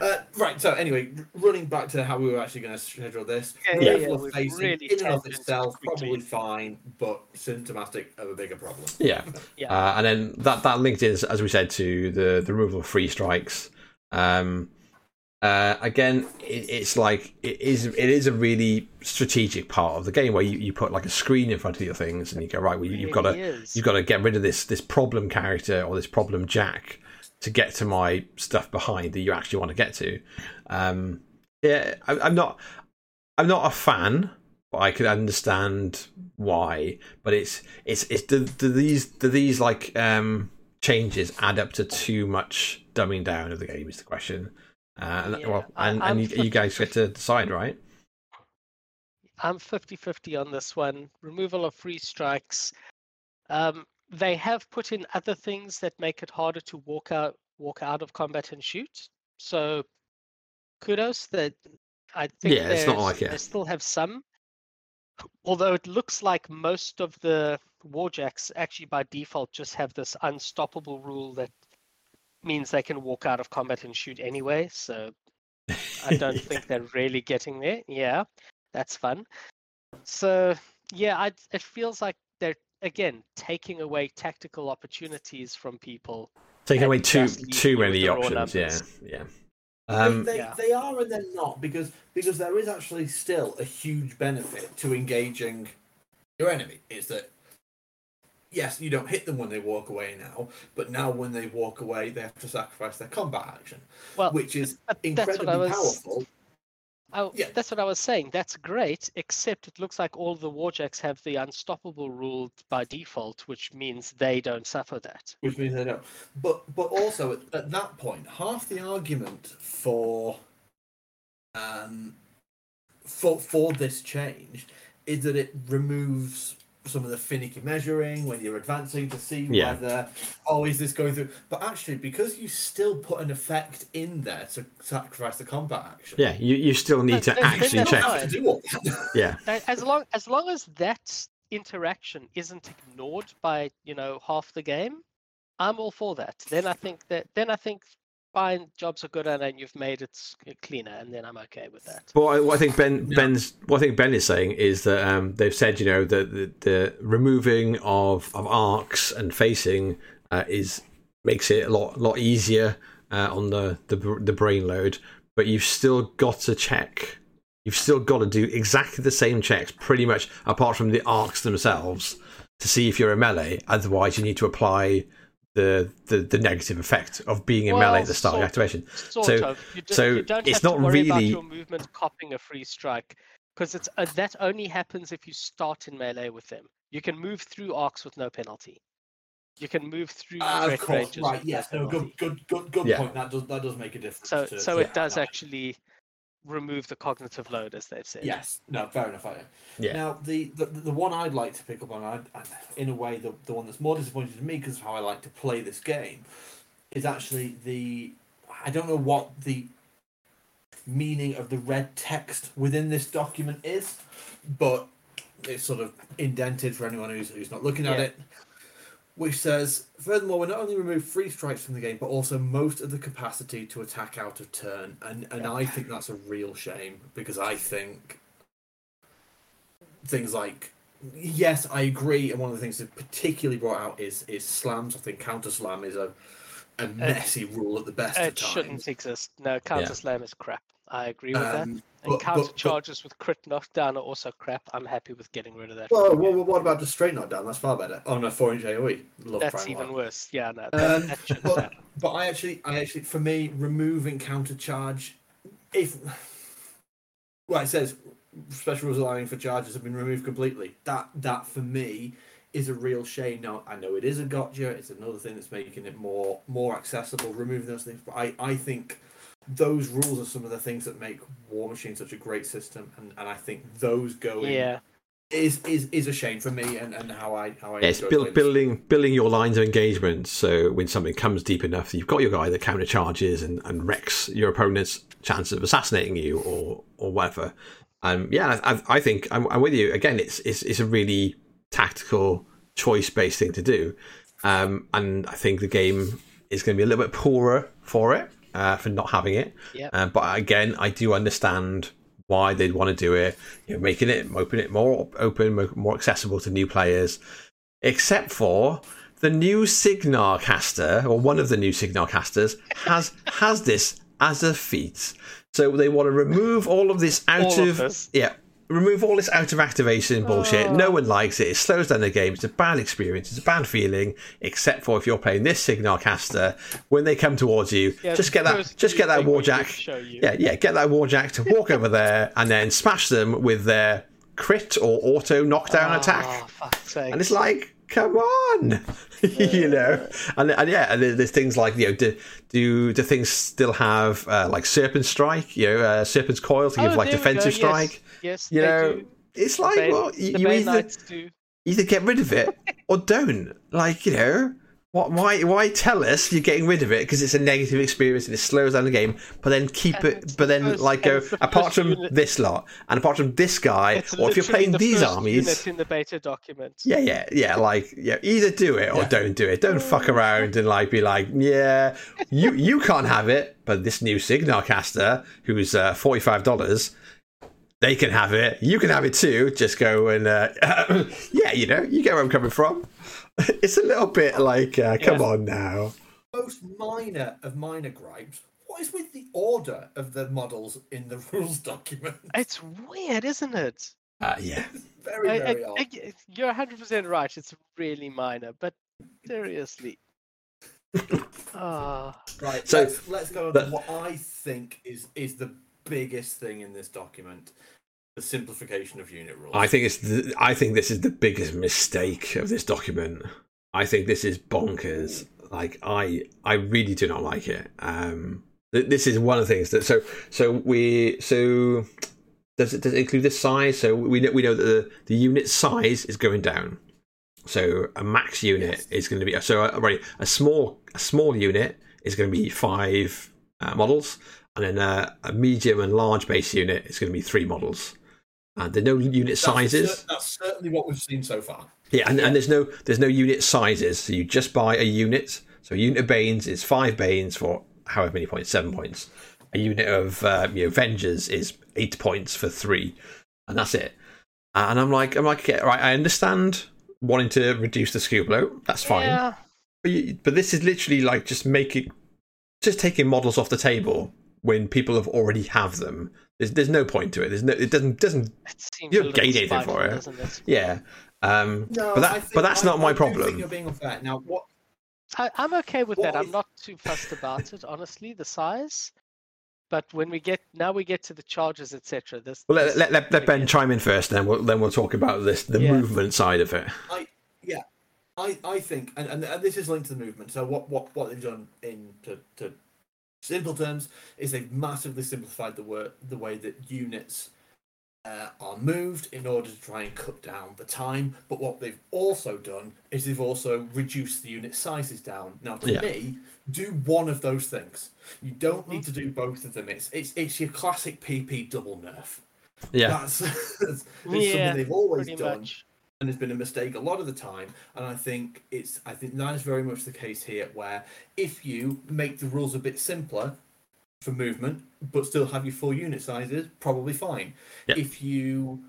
Uh, right. So anyway, running back to how we were actually going to schedule this. Yeah, yeah, yeah, facing really in and of itself quickly. probably fine, but symptomatic of a bigger problem. Yeah. Yeah. Uh, and then that that linked in, as we said, to the the removal of free strikes. Um, uh, again, it, it's like it is it is a really strategic part of the game where you, you put like a screen in front of your things and you go right. Well, you've got to is. you've got to get rid of this this problem character or this problem jack to get to my stuff behind that you actually want to get to. Um, yeah, I, I'm not I'm not a fan, but I can understand why. But it's it's it's do, do these do these like um changes add up to too much dumbing down of the game is the question. Uh, Yeah, well, and, I'm and you, you guys get to decide, right? I'm 50 50 on this one. Removal of free strikes. Um, they have put in other things that make it harder to walk out walk out of combat and shoot. So kudos that I think Yeah, it's not like, yeah. they still have some. Although it looks like most of the warjacks actually by default just have this unstoppable rule that means they can walk out of combat and shoot anyway. So I don't think they're really getting there. Yeah, that's fun. So yeah, I, it feels like they're again taking away tactical opportunities from people. Taking away too too many options. Yeah, yeah. They- Um, they, yeah. they are and they're not because because there is actually still a huge benefit to engaging your enemy. Is that yes, you don't hit them when they walk away now, but now when they walk away, they have to sacrifice their combat action, Well, which is I incredibly was. powerful. Oh, Yeah. that's what I was saying. That's great, except it looks like all the warjacks have the unstoppable rule by default, which means they don't suffer that. which means they don't. But but also at, at that point, half the argument for um for for this change is that it removes some of the finicky measuring when you're advancing to see Yeah. whether oh is this going through but actually because you still put an effect in there to sacrifice the combat action Yeah, you, you still need But to then- then actually check. to do all that. Yeah, As long as long as that interaction isn't ignored by you know half the game, I'm all for that. Then I think that then I think fine jobs are good and then you've made it cleaner, and then I'm okay with that. But what I, what I think Ben Yeah. Ben's what I think Ben is saying is that um, they've said you know that the, the removing of, of arcs and facing uh, is makes it a lot lot easier uh, on the, the the brain load, but you've still got to check. You've still got to do exactly the same checks, pretty much, apart from the arcs themselves, to see if you're a melee. Otherwise, you need to apply the the, the negative effect of being a melee at the start of sort- the activation. Sort So- of. You, do, so you don't it's have to not worry about really- your movement copying a free strike because it's uh, that only happens if you start in melee with them. You can move through arcs with no penalty. You can move through Ah, of course, ranges right? with no Yes, no, penalty. good, good, good, good Yeah. point. That does that does make a difference. So, to- so yeah, it does no. actually remove the cognitive load, as they've said. Yes, no, fair enough. I, Yeah. Now, the, the the one I'd like to pick up on, I, I, in a way, the, the one that's more disappointing to me because of how I like to play this game, is actually the I don't know what the meaning of the red text within this document is, but it's sort of indented for anyone who's who's not looking at it. Which says, furthermore, we not only remove free strikes from the game, but also most of the capacity to attack out of turn. And and I think that's a real shame because I think things like yes, I agree, and one of the things that particularly brought out is is slams. I think counter slam is a a messy rule at the best of It times. shouldn't exist. No, counter slam is crap. I agree with that. Um, And but- but- counter but- charges with crit knockdown are also crap. I'm happy with getting rid of that. Well, the what, about just straight knockdown? That's far better. On a four inch AOE. Love That's even worse. Yeah, no, that, Um, that but, but I actually, I actually, for me, removing counter charge, if well, it says special rules allowing for charges have been removed completely. That that for me is a real shame. Now I know it is a gotcha. It's another thing that's making it more more accessible. Removing those things, but I I think those rules are some of the things that make Warmachine such a great system, and, and I think those going Yeah, is is is a shame for me and, and how I how I Yeah, it's enjoy build, building building your lines of engagement. So when something comes deep enough, you've got your guy that counter charges and, and wrecks your opponent's chances of assassinating you or or whatever. Um, yeah, I, I think I'm, I'm with you. Again, it's it's it's a really tactical choice based thing to do, um, and I think the game is going to be a little bit poorer for it uh, for not having it. Yep. Uh, but again, I do understand why they'd want to do it. You know, making it open it more open, more accessible to new players. Except for the new Cygnar caster, or one of the new Cygnar casters, has has this as a feat. So they want to remove all of this out All of of, this? yeah. Remove all this out of activation bullshit. Oh. No one likes it. It slows down the game. It's a bad experience. It's a bad feeling. Except for if you're playing this Cygnar caster, when they come towards you, Yeah, just get that, just get that warjack. did show you. Yeah, yeah, get that warjack to walk over there and then smash them with their crit or auto knockdown ah, attack. Oh, sake. And it's like, come on, you know. And, and yeah, and there's things like you know, do do, do things still have uh, like serpent strike? You know, uh, serpent's coil to give Oh, like defensive strike. Yes, yes You know, do. it's like Bane- well, you, you either either get rid of it or don't. Like you know. What, why why tell us you're getting rid of it because it's a negative experience and it slows down the game but then keep it but then first- like go the apart from unit- this lot and apart from this guy It's or if you're playing the these first armies unit in the beta document. yeah, yeah, yeah. Like, yeah, either do it or Yeah. don't do it. Don't fuck around and like be like, yeah, you you can't have it, but this new Cygnar caster who's uh, forty five dollars, they can have it. You can have it too. Just go and uh, yeah, you know, you get where I'm coming from. It's a little bit like, uh, come Yeah. on now. most minor of minor gripes. What is with the order of the models in the rules document? It's weird, isn't it? Uh, yeah, very, very I- odd. I- you're 100% right. It's really minor, but seriously. Ah, right, so let's, let's go on the- to what I think is is the biggest thing in this document: the simplification of unit rules. I think it's. The, I think this is the biggest mistake of this document. I think this is bonkers. Like I, I really do not like it. Um, th- this is one of the things that. So, so we, so does it does it include the size? So we know we know that the, the unit size is going down. So a max unit Yes. is going to be so uh, right. A small a small unit is going to be five uh, models, and then uh, a medium and large base unit is going to be three models. And there are no unit That's sizes. cer- that's certainly what we've seen so far. Yeah, and, and there's no there's no unit sizes, so you just buy a unit. So a unit of Banes is five Banes for however many points, seven points. A unit of uh, you know Avengers is eight points for three, and that's it. And I'm like, I'm like, okay, right, I understand wanting to reduce the skill blow. That's fine, Yeah, but, you, but this is literally like just making, just taking models off the table when people have already have them. There's there's no point to it. There's no it doesn't doesn't it seems You a don't gain anything spiteful, for it. it? yeah. Um, No, but that but that's I- not my I problem. You're being unfair. Now, what I, I'm okay with What that. I'm not too fussed about it, honestly. The size, but when we get now we get to the charges, etc. This. Well, let, this let, let, let Ben chime in first, then we'll then we'll talk about this the Yeah. movement side of it. I yeah, I I think, and, and, and this is linked to the movement. So what what what they've done in to, to simple terms is they've massively simplified the work the way that units uh, are moved in order to try and cut down the time. But what they've also done is they've also reduced the unit sizes down. Now, to Yeah. me, do one of those things. You don't need to do both of them. It's it's it's your classic PP double nerf. Yeah, That's, that's Yeah, something they've always done much. And has been a mistake a lot of the time. And I think it's I think that is very much the case here, where if you make the rules a bit simpler for movement, but still have your full unit sizes, probably fine. Yep. If you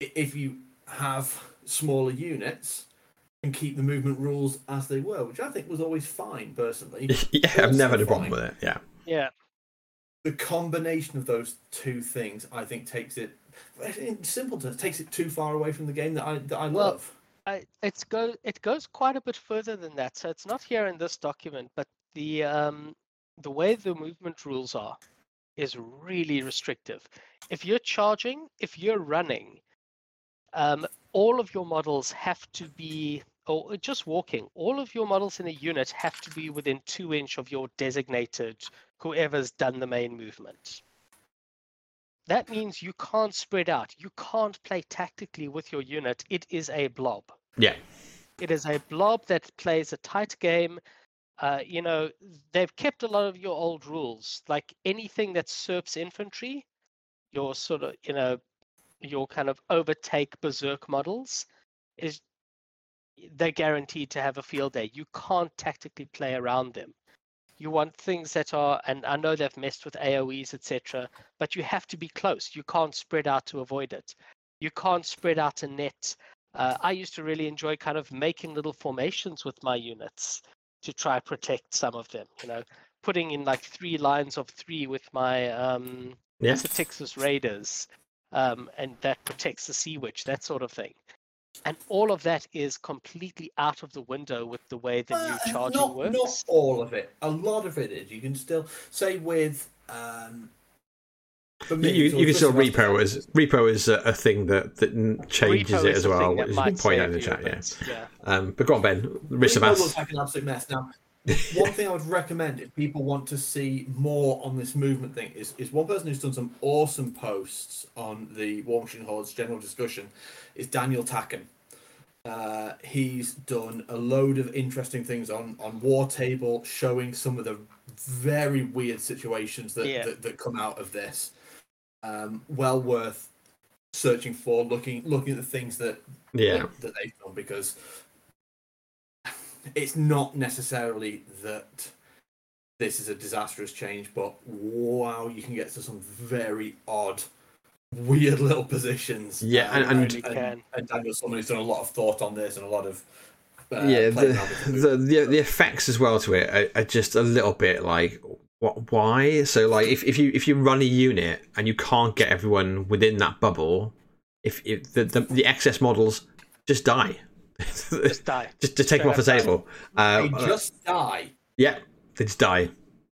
if you have smaller units and keep the movement rules as they were, which I think was always fine personally. yeah, I've never had a problem with it. Yeah, Yeah. the combination of those two things, I think, takes it in simple terms, takes it too far away from the game that I that I Well, love. I, it's go it goes quite a bit further than that. So it's not here in this document, but the um, the way the movement rules are is really restrictive. If you're charging, if you're running, um, all of your models have to be, or just walking. All of your models in a unit have to be within two inch of your designated whoever's done the main movement. That means you can't spread out. You can't play tactically with your unit. It is a blob. yeah, It is a blob that plays a tight game. Uh, you know, they've kept a lot of your old rules, like anything that serps infantry, your sort of, you know, your kind of overtake berserk models is they're guaranteed to have a field day. You can't tactically play around them. You want things that are, and I know they've messed with AoEs, etc., but you have to be close. You can't spread out to avoid it. You can't spread out a net. Uh, I used to really enjoy kind of making little formations with my units to try protect some of them. You know, putting in like three lines of three with my um, yeah. the Satyxis Raiders, um, and that protects the Sea Witch, that sort of thing. And all of that is completely out of the window with the way the new Uh, charging not, works. Not all of it. A lot of it is. You can still say with. Um, You, me, you, you can still repo West- as repo is a, a thing that that changes Repo it is as well, that as you might point out in the save you a chat. Yeah. yeah. Um, but go on, Ben. Risk of Repo us. looks like an absolute mess. Now, one thing I would recommend if people want to see more on this movement thing is, is one person who's done some awesome posts on the Warmachine Hordes general discussion is Daniel Tacken. Uh, he's done a load of interesting things on, on War Table, showing some of the very weird situations that, Yeah. that, that come out of this. Um, well worth searching for, looking looking at the things that Yeah, that they've done because it's not necessarily that this is a disastrous change, but wow, you can get to some very odd, weird little positions. Yeah, Um, and- and- Really can. and Daniel's someone who's done a lot of thought on this and a lot of uh, yeah. playing around with The, the the the effects as well to it are, are just a little bit like what why so like if, if you if you run a unit and you can't get everyone within that bubble if, if the, the the excess models just die Just die. just just take them off the Straight table uh, they just die. yeah they just die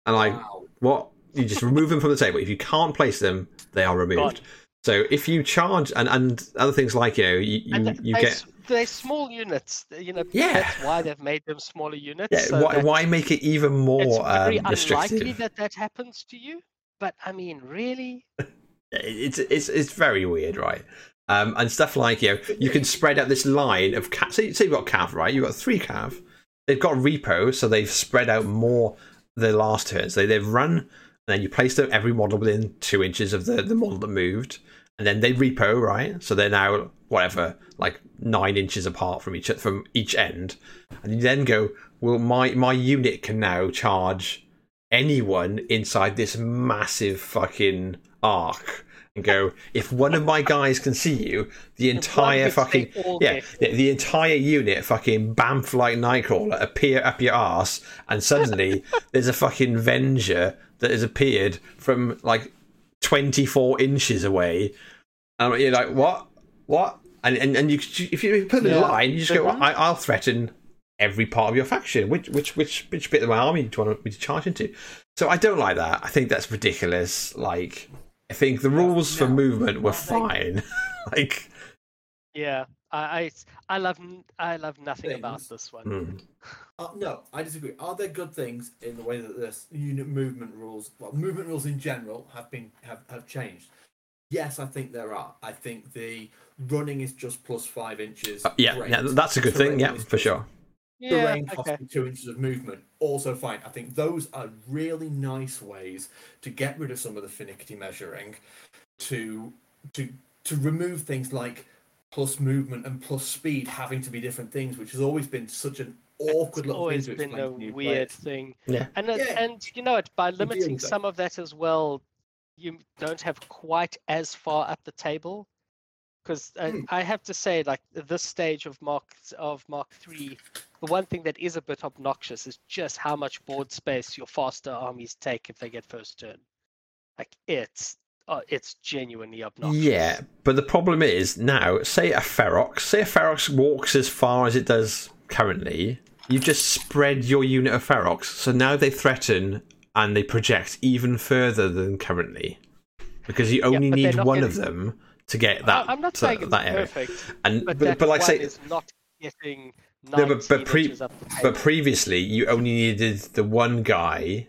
and like Wow. what you just remove them from the table. If you can't place them, they are removed. Gone. So if you charge and, and other things like you know you And you, you they get they're small units. You know, Yeah. that's why they've made them smaller units. yeah, so why, why make it even more? it's more very um, unlikely that that happens to you. But I mean, really? it's it's it's very weird, right? Um, and stuff like you know, you can spread out this line of cav. Say, say you've got cav, right? You've got three cav. They've got repo, so they've spread out more the last turns. They they've run, and then you place them every model within two inches of the the model that moved, and then they repo, right? So they're now whatever, like nine inches apart from each from each end, and you then go, well, my my unit can now charge anyone inside this massive fucking arc and go if one of my guys can see you the entire fucking yeah the, the entire unit fucking bamf like nightcrawler appear up your ass and suddenly there's a fucking venger that has appeared from like 24 inches away and you're like what what and and, and you if you put in a Yeah. line you just go Mhm. I, i'll threaten every part of your faction. Which which which which bit of my army do you want me to charge into? So I don't like that. I think that's ridiculous. Like I think the rules for no, movement were fine. like Yeah, I I, I love I love nothing about this one. hmm. Uh, no, I disagree. Are there good things in the way that this unit movement rules, well, movement rules in general, have been have, have changed? Yes, I think there are. I think the running is just plus five inches. Uh, yeah, Great. yeah, that's a good thing. Yeah, for just- sure. Yeah, Terrain costs okay. me two inches of movement. Also fine. I think those are really nice ways to get rid of some of the finicky measuring, to to to remove things like plus movement and plus speed having to be different things, which has always been such an awkward It's little always thing to been a weird players. thing. Yeah. And it, Yeah. and you know what? By limiting with that. some of that as well, you don't have quite as far up the table. Because Hmm. I have to say, like this stage of Mark of Mark Three, the one thing that is a bit obnoxious is just how much board space your faster armies take if they get first turn. Like it's uh, it's genuinely obnoxious. Yeah, but the problem is now, say a Ferox, say a Ferox walks as far as it does currently, you just spread your unit of Ferox, so now they threaten and they project even further than currently. Because you only they're need one of them to get that, I'm not to- saying it's that area. perfect, And but, but, but like say is not getting No, but- but pre- inches up the But previously, you only needed the one guy.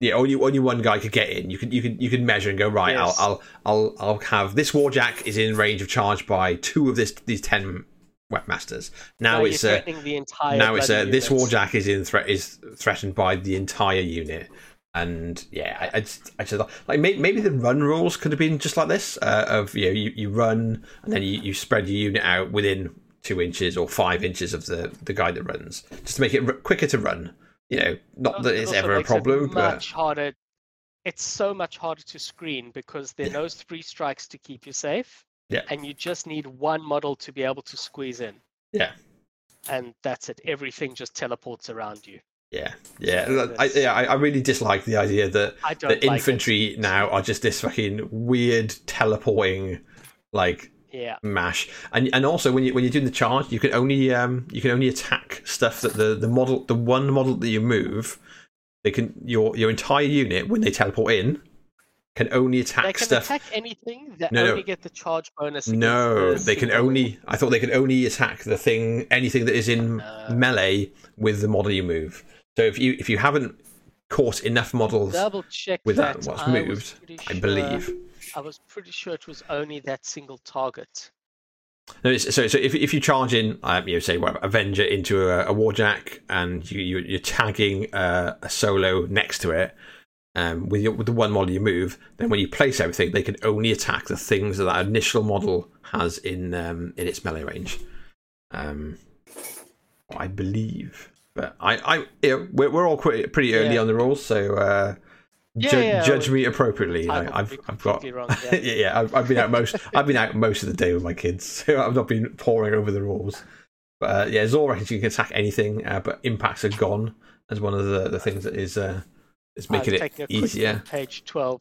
Yeah, only only one guy could get in. You could you could you could measure and go right. Yes. I'll I'll I'll I'll have this warjack is in range of charge by two of this these ten webmasters. Now Now it's uh, threatening the entire now it's uh, this warjack is in threat is threatened by the entire unit. And yeah, I, I just, I just like maybe, maybe the run rules could have been just like this. Uh, of you know, you, you run and then you, you spread your unit out within two inches or five inches of the the guy that runs, just to make it r- quicker to run. You know, not that it's also ever a it problem, but much harder. It's so much harder to screen because there are those three strikes to keep you safe. Yeah. And you just need one model to be able to squeeze in. Yeah. And that's it. Everything just teleports around you. yeah, yeah, So I, yeah. I, really dislike the idea that the like it. infantry now are just this fucking weird teleporting like Yeah. mash and and also when you when you're doing the charge you can only um you can only attack stuff that the the model the one model that you move they can your your entire unit when they teleport in can only attack stuff. They can stuff attack anything that No, only get the charge bonus. no the they can only i thought they could only attack the thing anything that is in No. melee with the model you move so if you if you haven't caught enough models with that that. what's I moved i sure- believe I was pretty sure it was only that single target. No, so so if if you charge in, um, you know, say whatever, Avenger into a, a Warjack, and you, you you're tagging uh, a solo next to it, um, with your, with the one model you move, then when you place everything, they can only attack the things that that initial model has in um, in its melee range. Um, I believe, but I I you know, we're we're all pretty pretty early Yeah. on the rules, so. Uh, ju- yeah, judge I me appropriately. I I, could I've I've got wrong, yeah, yeah. yeah. I've, I've been out most. I've been out most of the day with my kids, so I've not been poring over the rules. But uh, yeah, Zor reckons you can attack anything, uh, but impacts are gone as one of the, the things that is uh, is making it taking a quick look easier. Page twelve.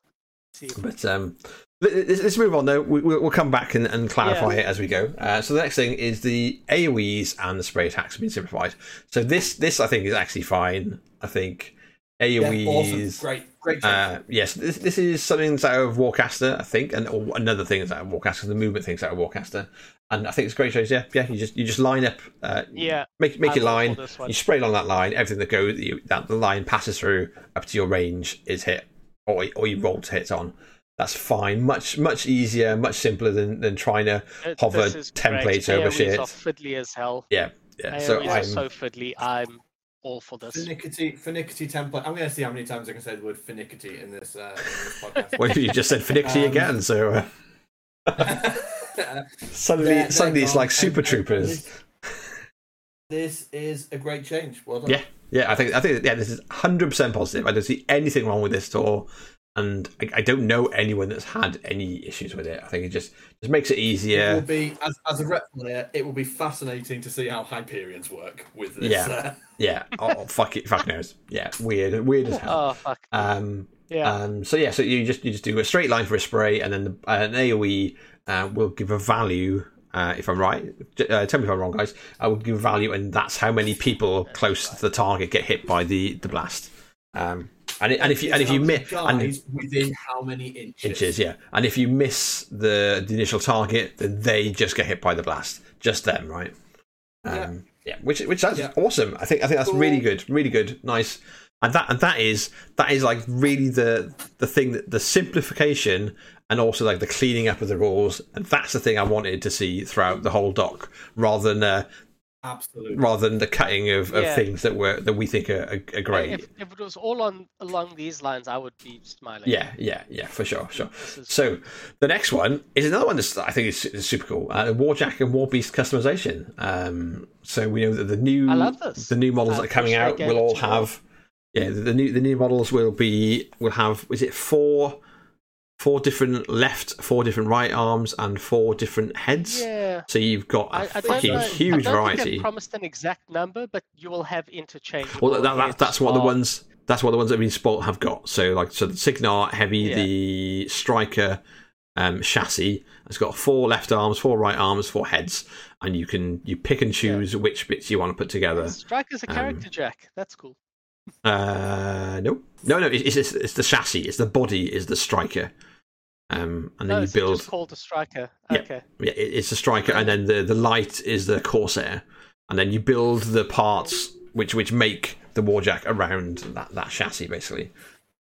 But um, let- let's, let's move on though. We, we'll we'll come back and, and clarify Yeah. it as we go. Uh, so the next thing is the AOE's and the spray attacks have been simplified. So this this I think is actually fine. I think Yeah, awesome. AOE's. Great, great. change. Uh, yes, this, this is something that's out of Warcaster, I think, and or another thing that's out of Warcaster. The movement thing's out of Warcaster, and I think it's a great choice. Yeah, yeah. You just you just line up, uh, Yeah, make make I your line. You spray along that line. Everything that goes you, that the line passes through up to your range is hit, or or you roll to hit on. That's fine. Much much easier, much simpler than than trying to hover templates great. over AoEs shit. are fiddly as hell. yeah yeah. So AoEs I'm so fiddly. I'm all for this. Finickety, finickety template. I'm going to see how many times I can say the word finickety in this, uh, in this podcast. well, you just said Phoenixy Um, again, so uh, suddenly They're- suddenly they're it's like Super and- and Troopers. This, this is a great change. Well done. Yeah, yeah. I think I think yeah, this is hundred percent positive. I don't see anything wrong with this at all, and I, I don't know anyone that's had any issues with it. I think it just just makes it It will easier. be as, as a rep player. It will be fascinating to see how Hyperions work with this. Yeah. uh, Yeah. Oh fuck it, fuck knows. Yeah, weird, weird as hell. Oh fuck. Um. yeah. Um. So yeah. So you just you just do a straight line for a spray, and then the, uh, an AOE uh, will give a value. Uh, if I'm right, uh, tell me if I'm wrong, guys. I will give a value, and that's how many people close to the target get hit by the the blast. Um, and it, and if you and if you miss and within how many inches? inches, yeah, and if you miss the, the initial target, then they just get hit by the blast, just them, right? Um, yeah. which which that's Yeah. awesome. I think I think that's really good, really good, nice. And that and that is that is like really the the thing that the simplification and also like the cleaning up of the rules, and that's the thing I wanted to see throughout the whole doc, rather than uh, Absolutely. rather than the cutting of, of Yeah. things that were that we think are, are, are great. If, if it was all on along these lines, I would be smiling. Yeah, yeah, yeah, for sure, sure. Is- So the next one is another one that I think is, is super cool. Uh, Warjack and Warbeast customization. Um, so we know that the new I love this. the new models I that are coming out gave will all have yeah the, the new the new models will be will have is it four four different left four different right arms and four different heads. Yeah. So you've got a I, I don't fucking know, huge I don't Think variety. they've promised an exact number, but you will have interchangeable. Well, that, that, that's what the of- ones. That's what the ones that have been spoilt have got. So, like, so the Cygnar Heavy, Yeah. the Striker um, chassis has got four left arms, four right arms, four heads, and you can you pick and choose which bits you want to put together. Striker's a Um, character, Jack. That's cool. Uh, no, no, no. It's, it's it's the chassis. It's the body. Is the Striker. Um, and then No, you build. It's called a striker. Yeah. Okay. Yeah, it's a striker, and then the the light is the corsair, and then you build the parts which which make the warjack around that that chassis basically.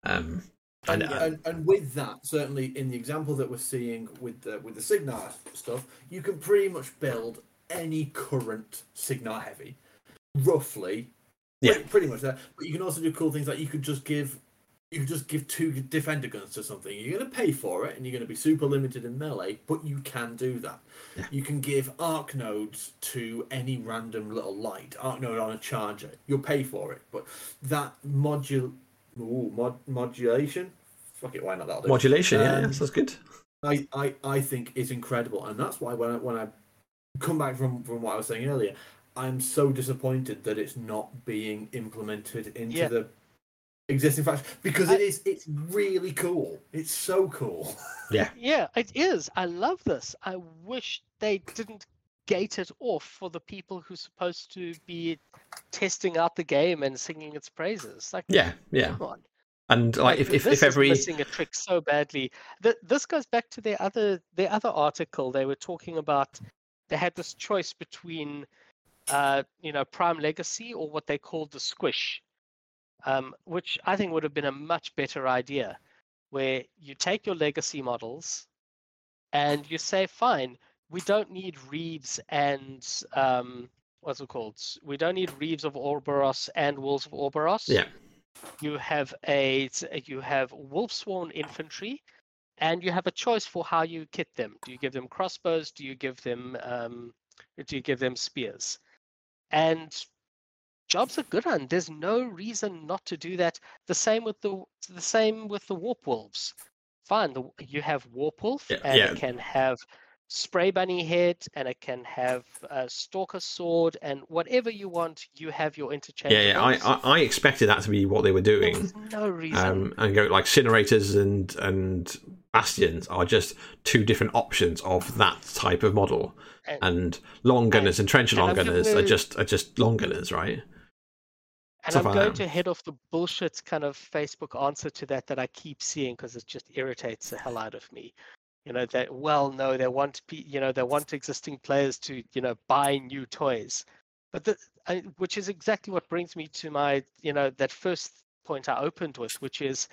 Um, and, And, uh, and, and with that, certainly in the example that we're seeing with the with the Cygnar stuff, you can pretty much build any current Cygnar heavy, roughly. Yeah. pretty, pretty much that. But you can also do cool things like you could just give you could just give two defender guns to something. You're going to pay for it, and you're going to be super limited in melee, but you can do that. Yeah. You can give arc nodes to any random little light arc node on a charger. You'll pay for it, but that module, ooh, mod, modulation. Fuck it, why not? That'll do. modulation, yeah, Um, yeah, that's good. I, I, I think is incredible, and that's why when I, when I come back from, from what I was saying earlier, I'm so disappointed that it's not being implemented into Yeah. the existing faction because I- it is it's really cool. It's so cool. Yeah, Yeah, it is. I love this. I wish they didn't gate it off for the people who's supposed to be testing out the game and singing its praises. Like, yeah, yeah. come on. And like if if, if every missing a trick so badly. Th- this goes back to their other their other article. They were talking about they had this choice between, uh, you know, Prime Legacy or what they called the Squish, um, which I think would have been a much better idea, where you take your legacy models, and you say, fine, we don't need Reeves and um, what's it called? We don't need Reeves of Orboros and Wolves of Orboros. Yeah, you have a you have wolfsworn infantry and you have a choice for how you kit them. Do you give them crossbows? Do you give them um, do you give them spears? And jobs are good on there's no reason not to do that the same with the the same with the warp wolves fine the, you have warp wolf Yeah, and yeah. it can have spray bunny head and it can have a stalker sword and whatever you want you have your interchange yeah, yeah. I, I I expected that to be what they were doing. there's no reason. Um, and go like incinerators and and bastions are just two different options of that type of model. And- And long gunners and trench long gunners are just are just long gunners, right? And I'm going to head off the bullshit kind of Facebook answer to that that I keep seeing because it just irritates the hell out of me. You know that well, no, they want you know they want existing players to you know buy new toys, but the, I, which is exactly what brings me to my you know that first point I opened with, which is,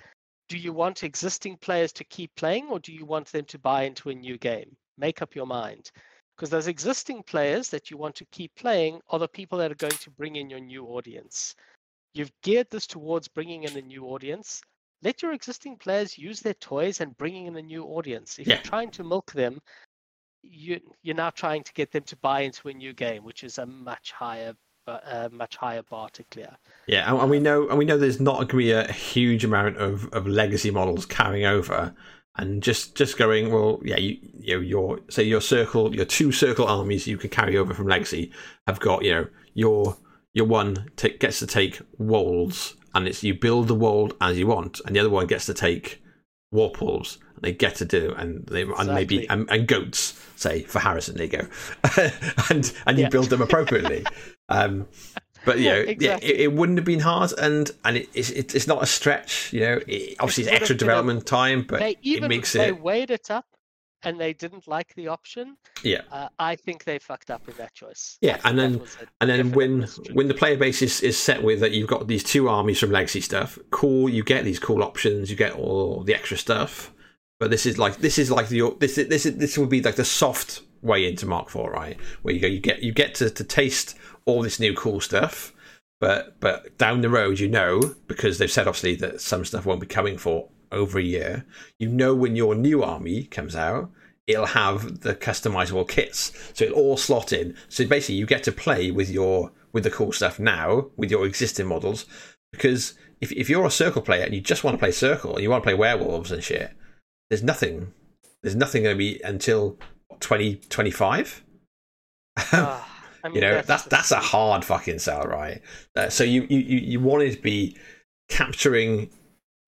do you want existing players to keep playing or do you want them to buy into a new game? Make up your mind because those existing players that you want to keep playing are the people that are going to bring in your new audience. You've geared this towards bringing in a new audience. Let your existing players use their toys and bringing in a new audience. If Yeah. you're trying to milk them, you, you're now trying to get them to buy into a new game, which is a much higher, uh, much higher bar to clear. Yeah, and, and we know and we know there's not going to be a huge amount of, of legacy models carrying over, and just just going well, yeah, you you know, your say your circle, your two circle armies you can carry over from legacy have got you know your your one ta gets to take wolves, and it's you build the wold as you want, and the other one gets to take warpwolves. and They get to do, and they and maybe and, and goats, say for Harrison. There you go, and and you Yeah. build them appropriately. um, but you Yeah, exactly. yeah, it, it wouldn't have been hard, and and it, it's it, it's not a stretch. You know, it, obviously It it's extra been a- development time, but they it makes they it weighed it up, and they didn't like the option. yeah. Uh, I think they fucked up with that choice. Yeah, and then- And then when when the player base is, is set with that you've got these two armies from legacy stuff, cool. You get these cool options, you get all the extra stuff. But this is like this is like the this is this is this would be like the soft way into Mark Four, right? Where you go, you get you get to, to taste all this new cool stuff, but but down the road, you know, because they've said obviously that some stuff won't be coming for over a year. You know when your new army comes out, it'll have the customizable kits, so it'll all slot in. So basically, you get to play with your with the cool stuff now with your existing models. Because if if you're a circle player and you just want to play circle and you want to play werewolves and shit, there's nothing. There's nothing going to be until twenty twenty five. Ah, I You know, that's the that's a hard fucking sell, right? Uh, so you, you you you wanted to be capturing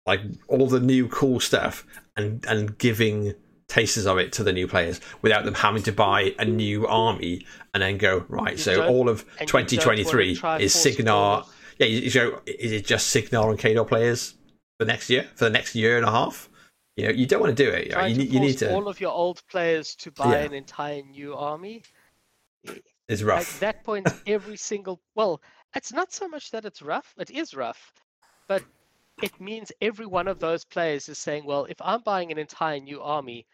like all the new cool stuff and and giving tasters of it to the new players without them having to buy a new army and then go right. You so all of and you don't wanna 2023 is Cygnar. Yeah, you, you go. Is it just Cygnar and Khador players for next year? For the next year and a half? You know, you don't want to do it. You, know, you, need- you need to. all of your old players to buy Yeah. an entire new army. It's rough. At that point, every single well, it's not so much that it's rough. It is rough, but it means every one of those players is saying, well, if I'm buying an entire new army,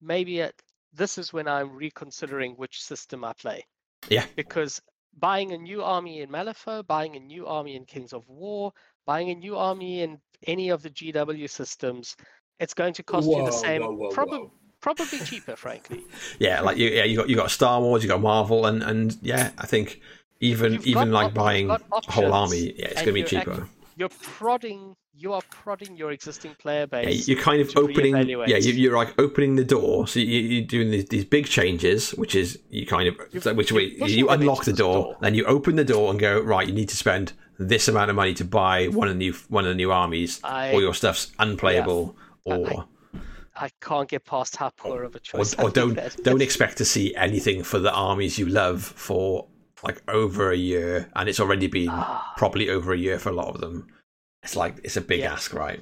maybe it, this is when I'm reconsidering which system I play. Yeah. Because buying a new army in Malifaux, buying a new army in Kings of War, buying a new army in any of the GW systems, it's going to cost you the same, whoa, whoa, prob- whoa. probably cheaper, frankly. yeah, like you, yeah, you got you got Star Wars, you got Marvel, and and yeah, I think even You've even like op- buying a whole army, yeah, it's going to be you're act- cheaper. You're prodding, you are prodding your existing player Yeah, base. you're kind of opening. reevaluate. Yeah, you, you're like opening the door. So you, you're doing these, these big changes, which is you kind of You've- which way you unlock the the door, door. then you open the door and go right. You need to spend this amount of money to buy one of the new one of the new armies, I- or your stuff's unplayable, I- or I can't get past how poor of a or, choice. I or don't don't expect to see anything for the armies you love for like over a year, and it's already been Ah. probably over a year for a lot of them. It's like it's a big Yeah. ask, right?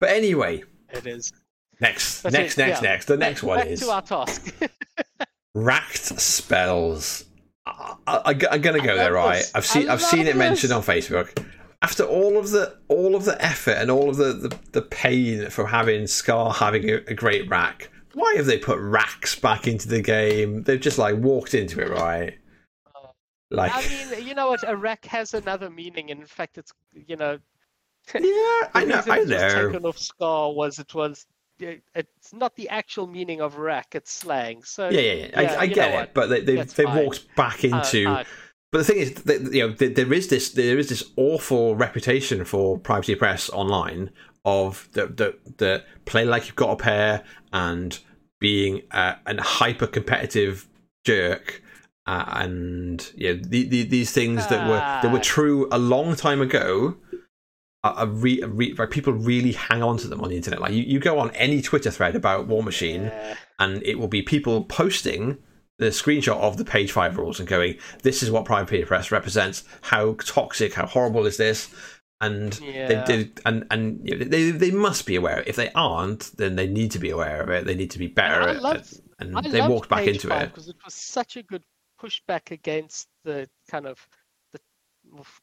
But anyway, It is. next, next, it- next, yeah. next. The next Back- one back is to our task. racked spells. I, I, am gonna go there, right? this. I've seen I've seen love it mentioned on Facebook. After all of the all of the effort and all of the, the, the pain from having Scar having a, a great rack, why have they put racks back into the game? They've just like walked into it, right? Uh, like, I mean, you know what? A rack has another meaning, in fact, it's you know. yeah, I know, I know. taken off Scar was it was. It's not the actual meaning of rack; it's slang. So Yeah, yeah, yeah. I, I get it, what? but they, they've they've walked back Uh, into. uh, But the thing is, that, you know, there, there is this there is this awful reputation for Privateer Press online of the the, the play like you've got a pair and being uh, an hyper competitive jerk. Uh, and yeah, the, the, these things that were that were Ah. true a long time ago, are, re, re, like people really hang on to them on the internet. Like you, you go on any Twitter thread about Warmachine, yeah. and it will be people posting the screenshot of the page five rules and going, "This is what Privateer Press represents. How toxic, how horrible is this?" And Yeah. they did, and and you know, they they must be aware. If they aren't, then they need to be aware of it. They need to be better. I at- loved- and I they walked back into it. because it was such a good pushback against the kind of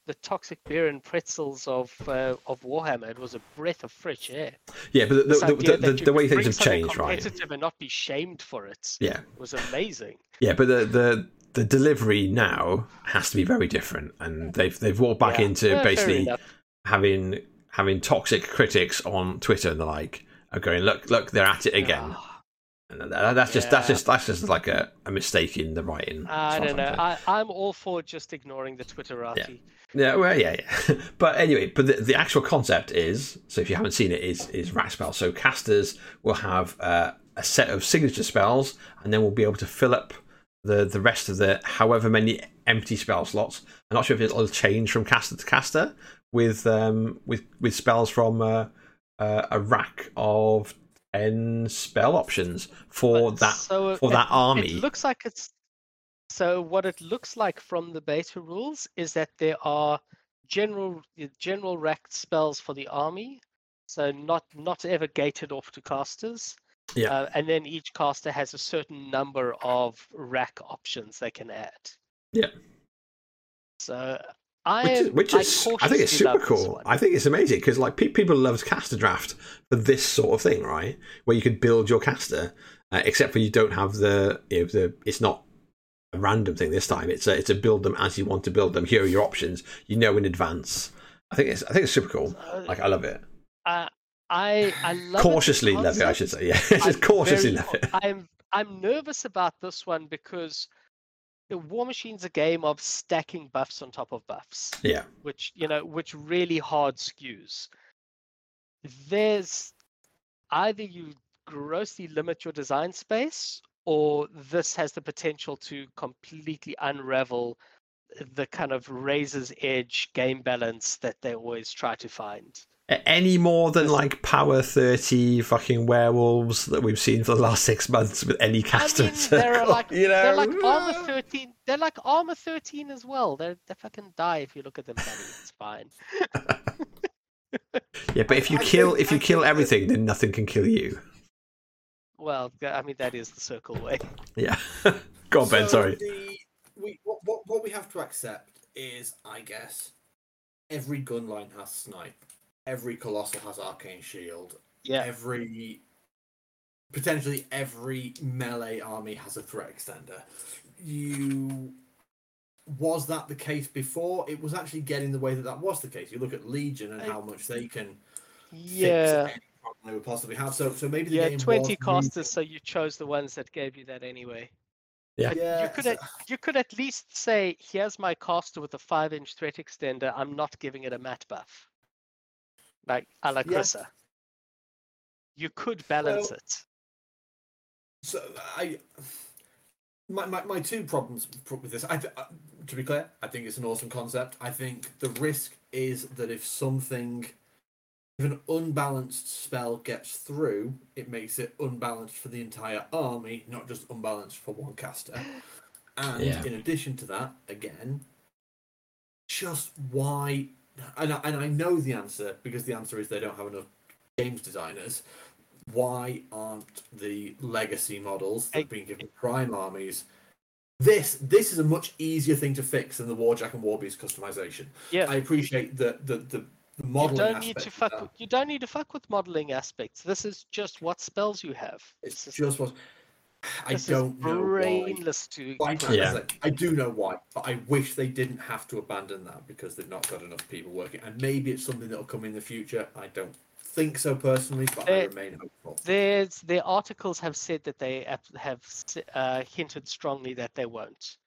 the toxic beer and pretzels of uh, of Warhammer. It was a breath of fresh air. Yeah, but the, the, the, the, the way things have changed, right? competitive and not be shamed for it Yeah, was amazing. yeah, but the the the delivery now has to be very different, and they've they've walked back Yeah. into Yeah, basically having having toxic critics on Twitter and the like are going, look, look, they're at it again. Ah, And that's just that's just that's just like a, a mistake in the writing. I don't know. I, I'm all for just ignoring the Twitterati. Yeah, well, yeah, yeah. but anyway, but the, the actual concept is so if you haven't seen it, is is racked spells. So casters will have uh, a set of signature spells, and then we'll be able to fill up the the rest of the however many empty spell slots. I'm not sure if it'll change from caster to caster with um with with spells from uh, uh, a rack of ten spell options for But that so for it- that army. It looks like it's so. What it looks like from the beta rules is that there are general general racked spells for the army, so not not ever gated off to casters. Yeah. Uh, and then each caster has a certain number of rack options they can add. Yeah. So I which is, which I is I, think it's super cool. I think it's amazing because like pe- people love caster draft for this sort of thing, right? Where you could build your caster, uh, except for you don't have the you know the it's not a random thing this time. It's a it's a build them as you want to build them. Here are your options. You know in advance. I think it's I think it's super cool. Uh, Like I love it. I I I love it, cautiously love it. I should say. Yeah, just I'm cautiously very love it. I'm I'm nervous about this one because Warmachine's a game of stacking buffs on top of buffs, Yeah, which you know, which really hard skews. There's either you grossly limit your design space, or this has the potential to completely unravel the kind of razor's edge game balance that they always try to find. A- any more than like power thirty fucking werewolves that we've seen for the last six months with any caster. I mean, they're uh, circle, like you know, they're like armor thirteen. They're like armor thirteen as well. They're they fucking die if you look at them. Buddy. It's fine. Yeah, but if you I kill think- if you I kill think that- everything, then nothing can kill you. Well, I mean that is the circle way. Yeah. Go on, Ben. Sorry. The, we, what, what, what we have to accept is, I guess, every gun line has snipe, every colossal has arcane shield, Yeah. every potentially every melee army has a threat extender. You was that the case before? It was actually getting the way that that was the case. You look at Legion and I- how much they can Yeah. they would possibly have. So, so maybe the Yeah, game twenty was casters, so you chose the ones that gave you that anyway. Yeah. Yeah, you could so- at, you could at least say, here's my caster with a five inch threat extender. I'm not giving it a mat buff. Like a la Yeah. Kryssa. You could balance Well, it. So I, my, my, my two problems with this. I, th- uh, to be clear, I think it's an awesome concept. I think the risk is that if something, if an unbalanced spell gets through, it makes it unbalanced for the entire army, not just unbalanced for one caster. And Yeah. in addition to that, again, just why? And I, and I know the answer because the answer is they don't have enough games designers why aren't the legacy models that have been given prime armies this this is a much easier thing to fix than the warjack and warbeast customization Yeah. i appreciate the the the, the you don't need aspect to fuck with, you don't need to fuck with modeling aspects. This is just what spells you have. it's is- just what i this don't know why brainless to Why to- can't Yeah. I I do know why, but I wish they didn't have to abandon that because they've not got enough people working. And maybe it's something that'll come in the future. I don't think so personally, but I remain hopeful. There's their articles have said that they have uh, hinted strongly that they won't,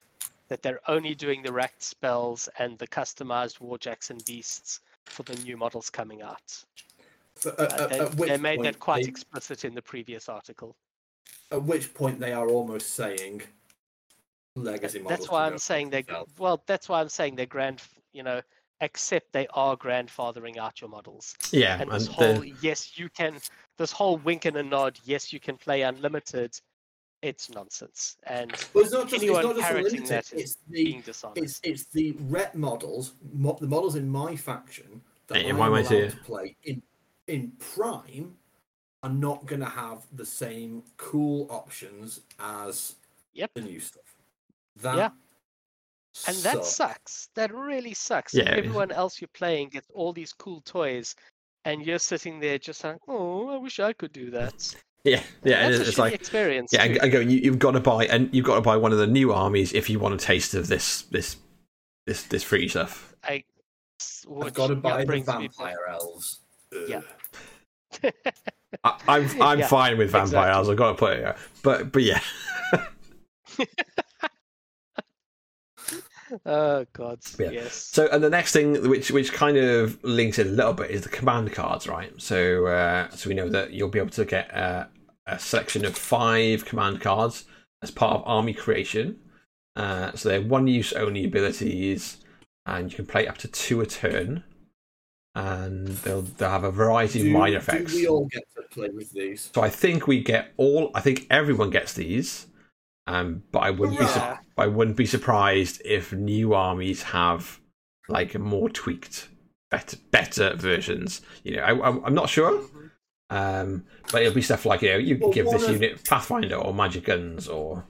that they're only doing the racked spells and the customized warjacks and beasts for the new models coming out. So, Uh, at, at- they, at they made point that quite they- explicit in the previous article. At which point they are almost saying legacy models. That's why I'm saying they well. That's why I'm saying they're grand. You know, accept they are grandfathering out your models. Yeah, and and this the- whole yes you can this whole wink and a nod yes you can play unlimited it's nonsense. And But it's not just, it's not just the parroting limited, that is it's the being dishonest. it's it's the rep models, mo- the models in my faction that Yeah, I'm why am I allowed to play in in Prime are not going to have the same cool options as Yep. the new stuff. That Yeah. And that sucks. sucks. That really sucks. Yeah. Everyone else you're playing gets all these cool toys, and you're sitting there just like, oh, I wish I could do that. Yeah, yeah, and That's a it's like experience. yeah, too. and, and go. You, you've got to buy, and you've got to buy one of the new armies if you want a taste of this, this, this, this free stuff. I, have got to buy the brings me back- vampire elves. Yeah. I, I'm, I'm Yeah, fine with vampire exactly. I've got to put it, but, but yeah, Oh God, Yeah. yes. So, and the next thing, which which kind of links in a little bit, is the command cards, right? So, uh, so we know that you'll be able to get uh, a selection of five command cards as part of army creation. Uh, so they're one-use only abilities, and you can play up to two a turn. And they'll they'll have a variety Do, of minor effects. we all get to play with these? So I think we get all. I think everyone gets these, um, but I wouldn't be. I wouldn't be surprised if new armies have like more tweaked, better, better versions. You know, I, I'm, I'm not sure, Mhm. um, but it'll be stuff like you know, you Well, give this of- unit Pathfinder or Magic Guns or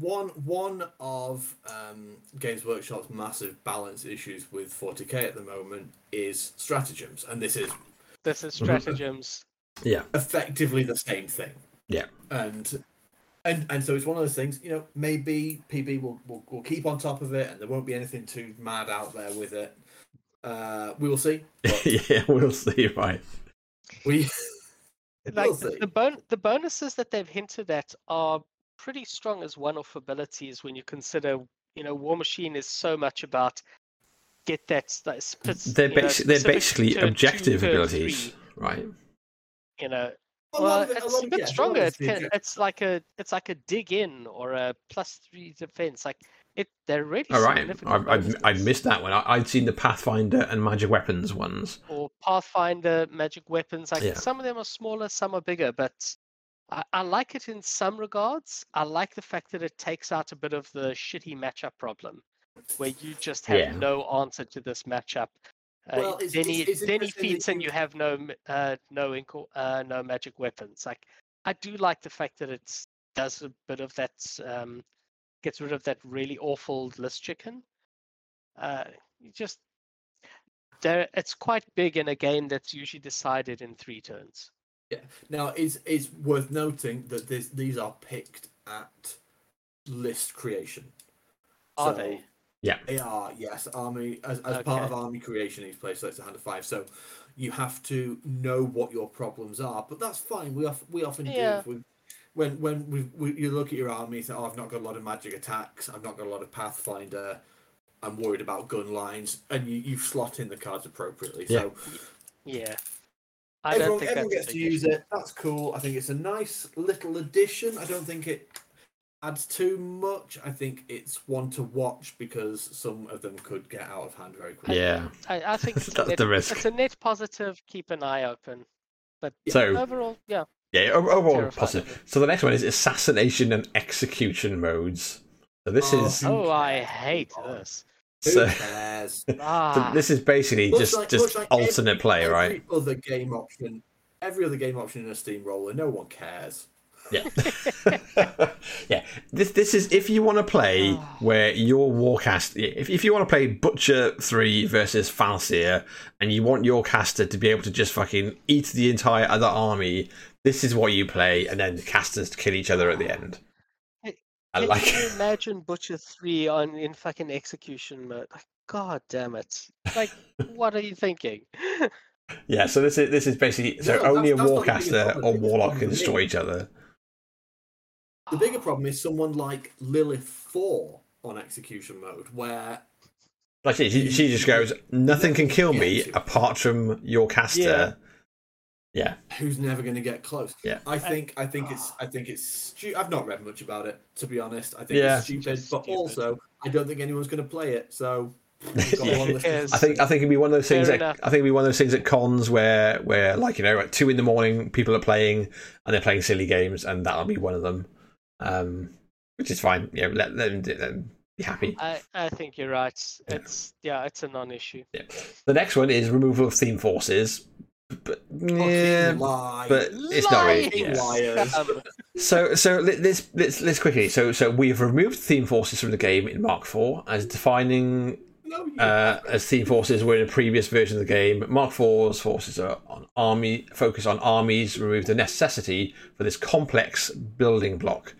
One one of um, Games Workshop's massive balance issues with 40k at the moment is stratagems, and this is This is stratagems. yeah, effectively the same thing. Yeah. And and and so it's one of those things, you know, maybe PB will, will will keep on top of it and there won't be anything too mad out there with it. Uh we will see. But yeah. We'll see, right? we Like We'll the bon- the bonuses that they've hinted at are pretty strong as one-off abilities when you consider, you know, Warmachine is so much about get that, that spec- They're you know, they're basically turn two, objective turn abilities, three, right? you know, a well, it- it's a bit yeah, a lot of stronger. it's It can, it's like a it's like a dig in or a plus three defense. Like it, they're really All right, significant I, I'd, I'd bonuses. missed that one. I, I'd seen the Pathfinder and Magic Weapons ones. or Pathfinder magic weapons. Like Yeah. some of them are smaller, some are bigger, but I, I like it in some regards. I like the fact that it takes out a bit of the shitty matchup problem, where you just have Yeah. no answer to this matchup. Uh, Well, it's- then it's- he then he feeds and you- you have no uh, no inco- uh, no magic weapons. Like I do like the fact that it does a bit of that, um, gets rid of that really awful list chicken. Uh, you just there it's quite big in a game that's usually decided in three turns. Yeah. Now it's it's worth noting that this these are picked at list creation. Are So they? Yeah. They are, yes. Army as, as part of army creation, each player selects a hand of five. So you have to know what your problems are, but that's fine. We of, we often Yeah. do. We, when when we, we you look at your army, you say, "Oh, I've not got a lot of magic attacks. I've not got a lot of pathfinder. I'm worried about gun lines," and you, you slot in the cards appropriately. Yeah. So Yeah. I don't everyone, think everyone gets to use issue. it. That's cool. I think it's a nice little addition. I don't think it adds too much. I think it's one to watch because some of them could get out of hand very quickly. Yeah. I, I think it's a, That's net, the risk. it's a net positive. Keep an eye open. But So overall, yeah. yeah, overall terrified positive. So the next one is assassination and execution modes. So this Oh, is Oh, I hate this. Who so, so Ah, this is basically Looks just like- just like alternate every- play, right? Every other game option, every other game option in a steamroller, no one cares. Yeah. yeah. This this is if you want to play where your warcast if if you want to play Butcher 3 versus Falsier and you want your caster to be able to just fucking eat the entire other army, this is what you play and then the casters kill each other at the end. Hey, I can like you imagine Butcher three on in fucking execution mode? Like, God damn it! Like, what are you thinking? Yeah, so this is this is basically so No, only a that's- that's warcaster or warlock can destroy each other. The bigger problem is someone like Lylyth Four on execution mode, where Like she, she she just goes, nothing can kill me apart from your caster. Yeah. Who's never going to get close. Yeah. I think I think it's I think it's stu- I've not read much about it to be honest. I think Yeah. it's stupid, but stupid. also I don't think anyone's going to play it. So We've got a long list of- Yes. I think I think it'd be one of those things. That. I think it'd be one of those things at cons where where like you know at two in the morning people are playing and they're playing silly games and that'll be one of them, um, which is fine. Yeah, let, let, them, let them be happy. I, I think you're right. It's yeah, it's a non-issue. The next one is removal of theme forces, but yeah, lie. but it's not really. Lying yeah. Liars. So so let- let's let's let's quickly. So so we've removed theme forces from the game in Mark IV as defining No, uh, as theme forces were in a previous version of the game. Mark IV's forces are on army focus on armies, remove the necessity for this complex building block.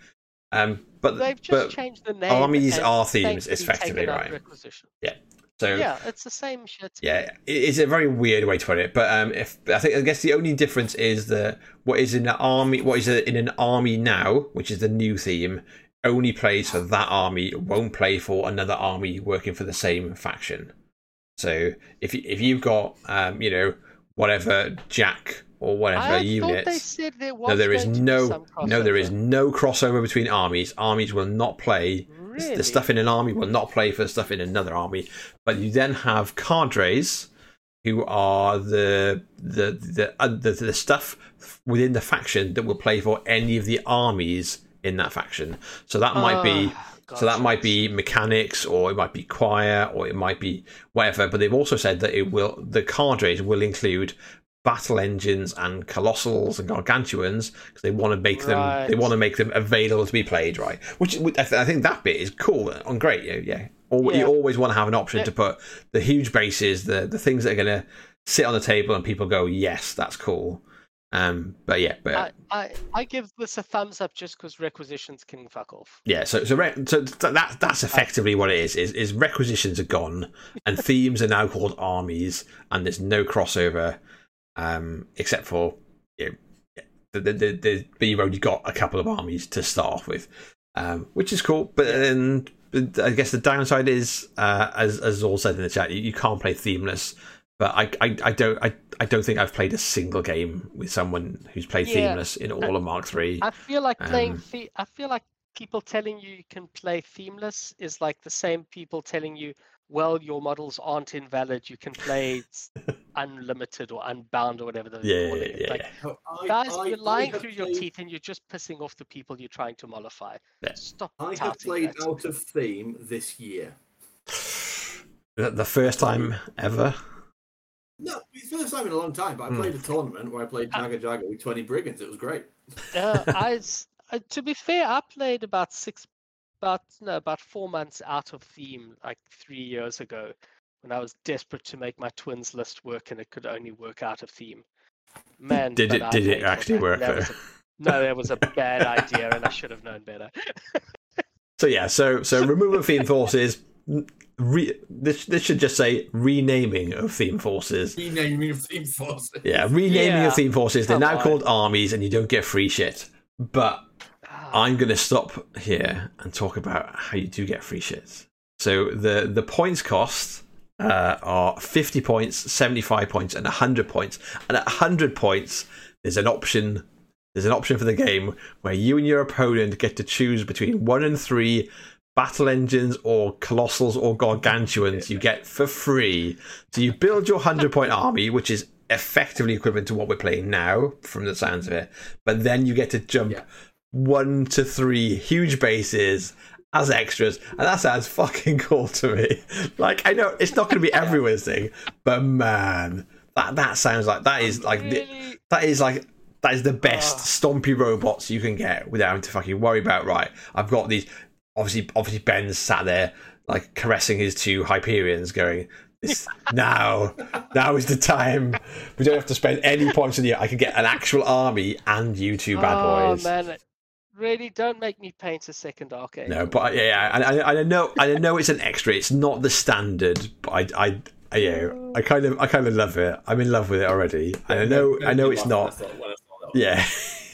Um, but they've just but changed the name. armies are themes, thankfully effectively, right? Requisition. So Yeah, it's the same shit. yeah, it's a very weird way to put it. But um, if I think I guess the only difference is that what is in an army, what is in an army now, which is the new theme, only plays for that army, won't play for another army working for the same faction. So if you, if you've got um, you know whatever Jack or whatever I thought they said there was no, there is no no, there is no crossover between armies. Armies will not play Really? the stuff in an army will not play for the stuff in another army. But you then have cadres who are the the the uh, the, the stuff within the faction that will play for any of the armies in that faction. So that might be Ah, so that might be mechanics, or it might be choir, or it might be whatever. But they've also said that it will the cadres will include battle engines and colossals and gargantuans because they want to make them they want to make them available to be played right which I, th- I think that bit is cool and great yeah yeah Yeah. you always want to have an option Yeah. to put the huge bases the the things that are going to sit on the table and people go yes that's cool um but yeah but I, I, I give this a thumbs up just because requisitions can fuck off. Yeah, so so, re- so that that's effectively what it is. Is is requisitions are gone and themes are now called armies, and there's no crossover, um, except for you know, the, the, the, the, you've only got a couple of armies to start off with, um, which is cool. But then I guess the downside is, uh, as as all said in the chat, you, you can't play themeless. But I, I, I don't I, I don't think I've played a single game with someone who's played Yeah. themeless in all of Mark Three. I feel like playing. Um, The- I feel like people telling you you can play themeless is like the same people telling you, well, your models aren't invalid. You can play s- unlimited or unbound or whatever they Yeah, call yeah, it. yeah, Like, yeah. Guys, I- you're I lying have through your teeth and you're just pissing off the people you're trying to mollify. Yeah. Stop I have played that. out of theme this year. The the first time ever. No, it's the first time in a long time, but I Hmm. played a tournament where I played Jaga Jaga with 20 brigands. It was great. uh, I, s- uh, to be fair, I played about six, about no, about four months out of theme like three years ago, when I was desperate to make my twins list work and it could only work out of theme. Man, Did it- I did it actually that. work, That though? a- no, that was a bad idea, and I should have known better. So yeah, so so removal of theme forces. Re, this this should just say renaming of theme forces. Renaming of theme forces. Yeah, renaming Yeah, of theme forces. They're come now on. called armies, and you don't get free shit. But I'm going to stop here and talk about how you do get free shit. So the the points cost uh, are 50 points, 75 points, and 100 points. And at 100 points, there's an option. There's an option for the game where you and your opponent get to choose between one and three battle engines or colossals or gargantuans you get for free. So you build your 100 point army, which is effectively equivalent to what we're playing now, from the sounds of it. But then you get to jump Yeah. One to three huge bases as extras, and that sounds fucking cool to me. Like I know it's not going to be everyone's thing, but man, that that sounds like that is like really? that is like that is the best Ah. stompy robots you can get without having to fucking worry about. Right, I've got these. Obviously, obviously Ben's sat there like caressing his two Hyperions, going. This, now, now is the time. We don't have to spend any points on you. I can get an actual army and you two bad oh, boys. man, really, don't make me paint a second arcade. No, but yeah, I, I, I know, I know it's an extra. It's not the standard, but I, I, I, I kind of, I kind of love it. I'm in love with it already, and I know, I know it's not. Yeah.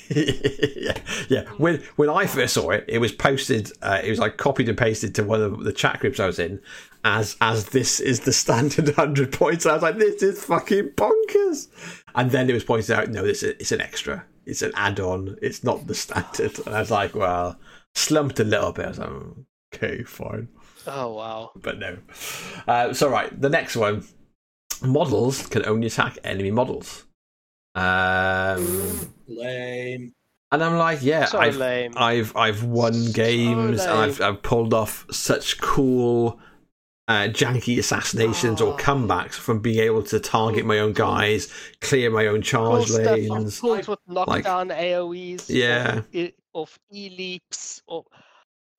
yeah, yeah. When when I first saw it, it was posted. Uh, it was like copied and pasted to one of the chat groups I was in, as as this is the standard hundred points. I was like, this is fucking bonkers. And then it was pointed out, no, this is, it's an extra. It's an add-on. It's not the standard. And I was like, well, slumped a little bit. I was like, "Oh, Okay, fine. Oh wow. But no. Uh, so, right, the next one models can only attack enemy models. Um, Lame. and I'm like, yeah, So I've, lame. I've I've won So games and I've. I've pulled off such cool uh, janky assassinations or Oh. comebacks from being able to target my own guys, clear my own cool charge stuff, lanes. cool with like- knockdown AOE's. Yeah. Of, e- of leaps, or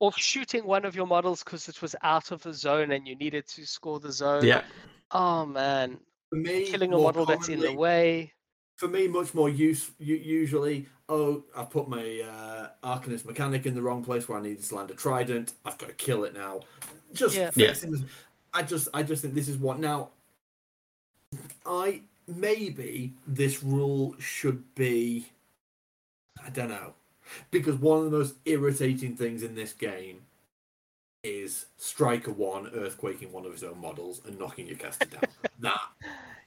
of shooting one of your models because it was out of the zone and you needed to score the zone. Yeah, Oh man, For me, killing a more model that's in the way. For me, much more use. Usually, oh, I put my uh, Arcanist mechanic in the wrong place where I needed to land a trident. I've got to kill it now. Just Yeah. Yeah. fixing. this- I just, I just think this is what now. I maybe this rule should be. I don't know, because one of the most irritating things in this game is Stryker One earthquaking one of his own models and knocking your caster down. that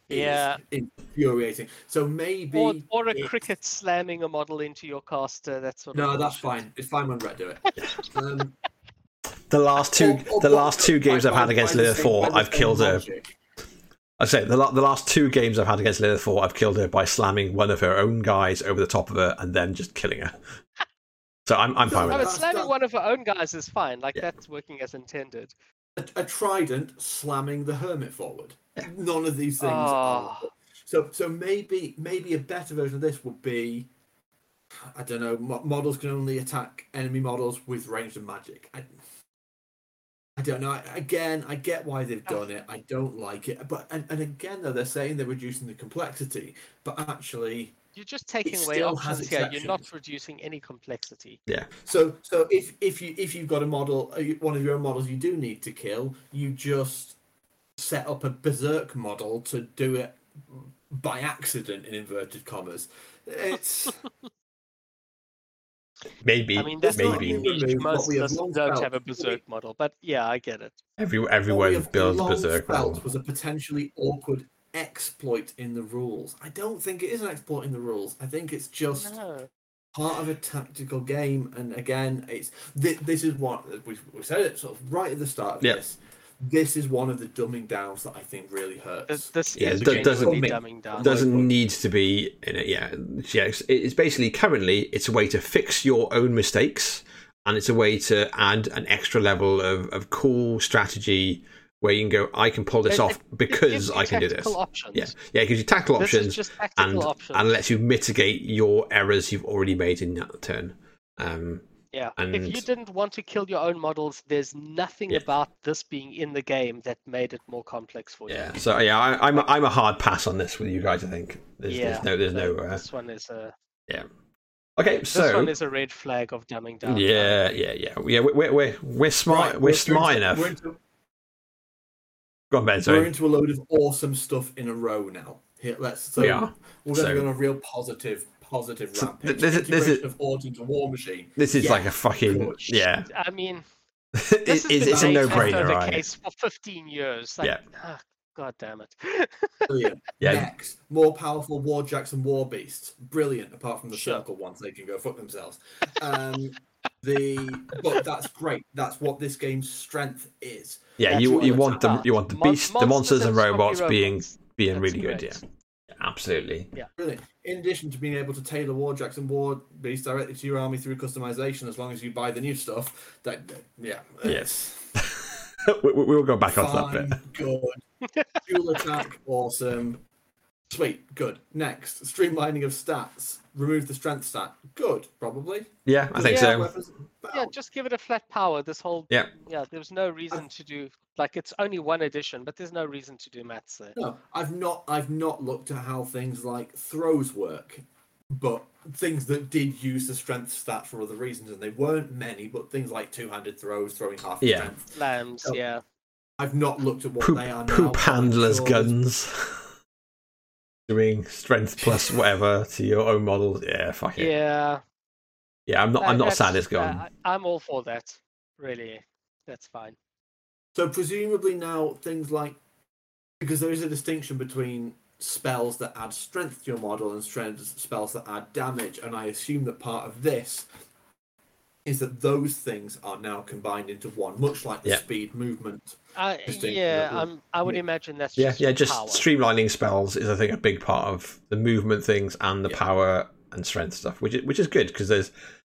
is Yeah. infuriating. So maybe Or, or a it's- cricket slamming a model into your caster. That sort of. No, that's bullshit. fine. It's fine when Brett do it. Um, the last two or- or the last two games I've had against by Lylyth Four, I've killed her. I say the la- the last two games I've had against Lylyth Four, I've killed her by slamming one of her own guys over the top of her and then just killing her. So I'm I'm fine No, with but that. That's slamming one of her own guys is fine. Like Yeah. that's working as intended. A, a trident slamming the hermit forward. None of these things. Ah. Are... Oh. So, so maybe maybe a better version of this would be, I don't know. Models can only attack enemy models with ranged and magic. I, I don't know. Again, I get why they've done it. I don't like it. But and, and again, though, they're saying they're reducing the complexity, but actually, You're just taking away options here. You're not reducing any complexity. Yeah. So so if if you if you've got a model, uh, one of your own models you do need to kill, you just set up a berserk model to do it by accident in inverted commas. It's Maybe I mean, that's not not maybe removed what Most we have don't have a berserk model, but yeah, I get it. every what we everyone have builds berserk. felt was a potentially awkward exploit in the rules. I don't think it is an exploit in the rules. I think it's just No. part of a tactical game. And again, it's this, this is what we, we said it sort of right at the start of Yep. this. This is one of the dumbing downs that I think really hurts. This, this Yeah, is it do- doesn't genuinely dumbing down. doesn't need to be in it. Yeah, yeah. It's, it's basically currently it's a way to fix your own mistakes, and it's a way to add an extra level of, of cool strategy where you can go. I can pull this It- off it- it because gives I can do this. Options. Yeah, yeah. It gives you tactical This options just tactical and options. and lets you mitigate your errors you've already made in that turn. Um, Yeah. And- If you didn't want to kill your own models, there's nothing Yeah. about this being in the game that made it more complex for you. yeah. So yeah, I, I'm a, I'm a hard pass on this with you guys. I think there's, Yeah, there's no there's so no. Uh, This one is a yeah. okay, this so one is a red flag of dumbing down. yeah, yeah, yeah, yeah. We're we're we're, we're smart. Right, we're, into- smart enough. We're into, Go on, Ben. we're into a load of awesome stuff in a row now. Here, let's. So We are. We're going to So- go on a real positive, positive So rampage. this is- this is- Integration of Horde into Warmachine. This is Yeah, like a fucking good. yeah. I mean, It- this has it's, it's a no after brainer, the right? case for 15 years. Like, Yeah. ah, God damn it. Brilliant. Yeah. Next, more powerful War Jacks and War Beasts. Brilliant. Apart from the Sure. circle ones, they can go fuck themselves. Um, the but that's great. That's what this game's strength is. Yeah, That's you you want the about. you want the Mon- beasts, the monsters and sloppy robots being being That's really good. Yeah, absolutely. Yeah. Brilliant. In addition to being able to tailor War Jacks and War Beasts directly to your army through customization, as long as you buy the new stuff. That yeah. Yes. we, we- we'll go back onto that Fine, bit. good. Dual attack, awesome. Sweet, good. Next, streamlining of stats. Remove the strength stat. Good, probably. Yeah, I think Yeah, so. Weapons- Yeah, just give it a flat power. This whole Yeah. yeah, there's no reason to do like it's only one edition, but there's no reason to do maths there. No, I've not. I've not looked at how things like throws work, but things that did use the strength stat for other reasons, and they weren't many. But things like two-handed throws, throwing half Yeah. strength. Lambs, Oh, yeah. I've not looked at what Poop, they are now. poop but handlers sure guns. Doing strength plus whatever to your own models. Yeah, fuck it. Yeah. Yeah, I'm not. that- I'm not that's- sad it's yeah, gone. I, I'm all for that. Really. That's fine. So presumably now things like because there is a distinction between spells that add strength to your model and strength spells that add damage, and I assume that part of this is that those things are now combined into one, much like the Yeah. speed movement. Uh, distinction yeah, um, I would imagine that's Yeah, just yeah. Just power. streamlining spells is, I think, a big part of the movement things and the Yeah. power and strength stuff, which is, which is good because there's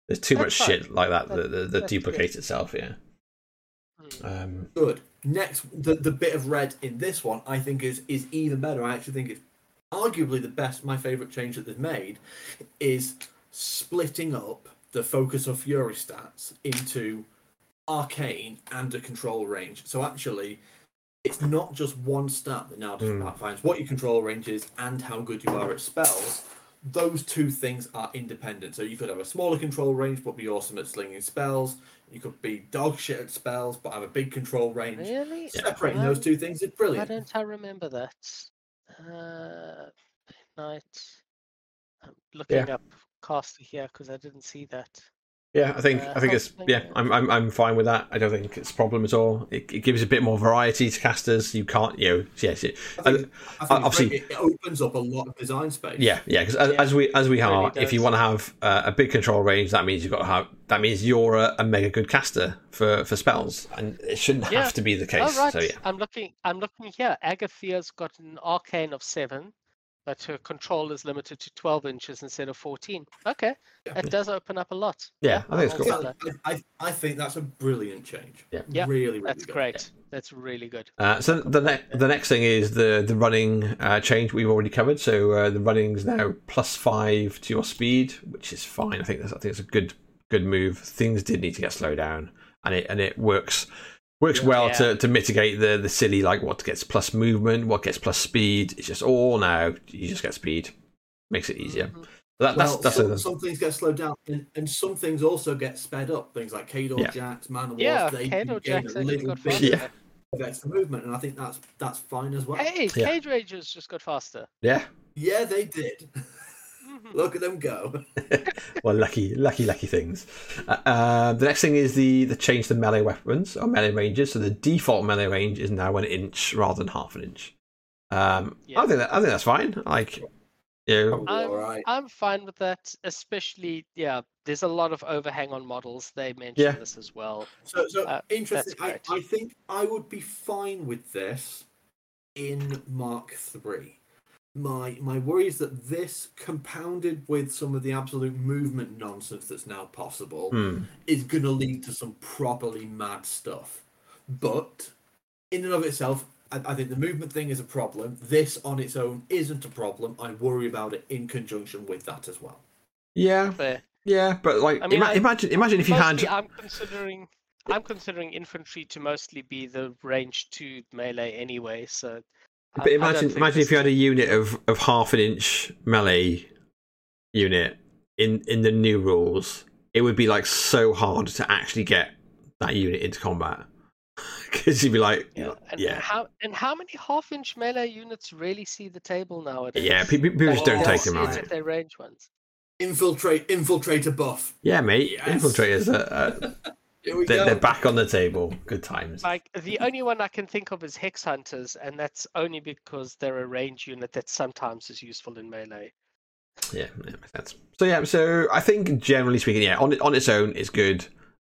there's too That's much fine. shit like that that, That- that, that that's duplicates itself. Yeah. Um, Good. Next, the, the bit of red in this one, I think is is even better. I actually think it's arguably the best. My favorite change that they've made is splitting up the focus of fury stats into arcane and a control range. So actually, it's not just one stat that now Hmm. defines what your control range is and how good you are at spells. Those two things are independent. So you could have a smaller control range but be awesome at slinging spells. You could be dog shit at spells but have a big control range. Really? Separating those two things is brilliant. Why don't I remember that? Uh, night. I'm looking up caster here because I didn't see that. Yeah, I think Uh, I think it's yeah. I'm, I'm I'm fine with that. I don't think it's a problem at all. It, it gives a bit more variety to casters. You can't, you know, yes, it, I think, I think obviously- it opens up a lot of design space. Yeah, yeah. Because as, Yeah, as we as we it really are, if you want to have uh, a big control range, that means you've got to have. That means you're a, a mega good caster for, for spells, and it shouldn't Yeah. have to be the case. Oh right, So yeah, I'm looking. I'm looking here. Agathia's got an arcane of seven, but her control is limited to 12 inches instead of 14. Okay, Yeah. it does open up a lot. Yeah, I think it's I'm cool. Yeah. I, I, I think that's a brilliant change. Yeah. Yeah, really, really That's good. great. That's really good. Uh, so the next the next thing is the the running uh, change we've already covered. So uh, the running's now plus five to your speed, which is fine. I think that's I think it's a good good move. Things did need to get slowed down, and it and it works works Yeah. well Yeah. to, to mitigate the the silly like what gets plus movement, what gets plus speed. It's just all now you just get speed, makes it easier. Mhm. That, that's Well, that's some, a, some things get slowed down, and, and some things also get sped up. Things like Khador Yeah. Jacks, Man of Yeah, Wars, they do Khador Jack's a little got bit. Yeah. of extra movement, and I think that's that's fine as well. Hey, Yeah. Cage Rangers just got faster. yeah. Yeah, they did. Look at them go. well, lucky, lucky, lucky things. Uh, uh, the next thing is the the change to melee weapons or melee ranges. So the default melee range is now an inch rather than half an inch. Um, Yeah. I think that, I think that's fine. Like, yeah, I'm- all right. I'm fine with that, especially yeah. There's a lot of overhang on models. They mentioned Yeah. this as well. So, so Uh, interesting. I, I think I would be fine with this in Mark Three. My my worry is that this, compounded with some of the absolute movement nonsense that's now possible, hmm, is going to lead to some properly mad stuff. But in and of itself, I, I think the movement thing is a problem. This on its own isn't a problem. I worry about it in conjunction with that as well. yeah, Fair. yeah. But like, I mean, ima- I- imagine, imagine if you Mostly, had, I'm considering. I'm considering infantry to mostly be the range two melee anyway. So. I- but I imagine, think imagine if you had a unit of of half an inch melee unit in in the new rules. It would be like so hard to actually get that unit into combat because you'd be like, Yeah. And yeah. How and how many half-inch melee units really see the table nowadays? Yeah, pe- pe- people just don't Oh, take them it right. they range ones. Infiltrate, infiltrator buff. Yeah, mate. Yes. Infiltrators, are, uh, Here we they're, go. they're back on the table. Good times. Like the only one I can think of is Hex Hunters, and that's only because they're a range unit that sometimes is useful in melee. Yeah, yeah, makes sense. So yeah, so I think generally speaking, yeah, on on its own, it's good.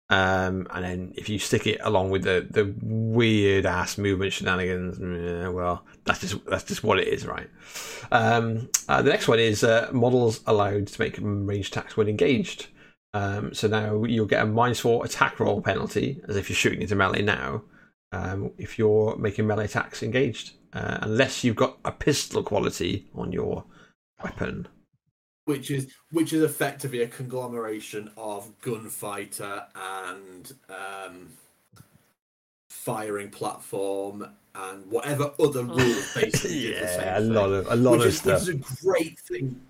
Um, and then if you stick it along with the the weird ass movement shenanigans, eh, well, that's just that's just what it is, right? Um, uh, the next one is uh, models allowed to make range attacks when engaged. Um, so now you'll get a minus four attack roll penalty as if you're shooting into melee now. Um, if you're making melee attacks engaged, uh, unless you've got a pistol quality on your weapon. which is which is effectively a conglomeration of gunfighter and um, firing platform and whatever other rules basically did the same yeah, a thing. lot of a lot which of is, stuff. Which is a great thing.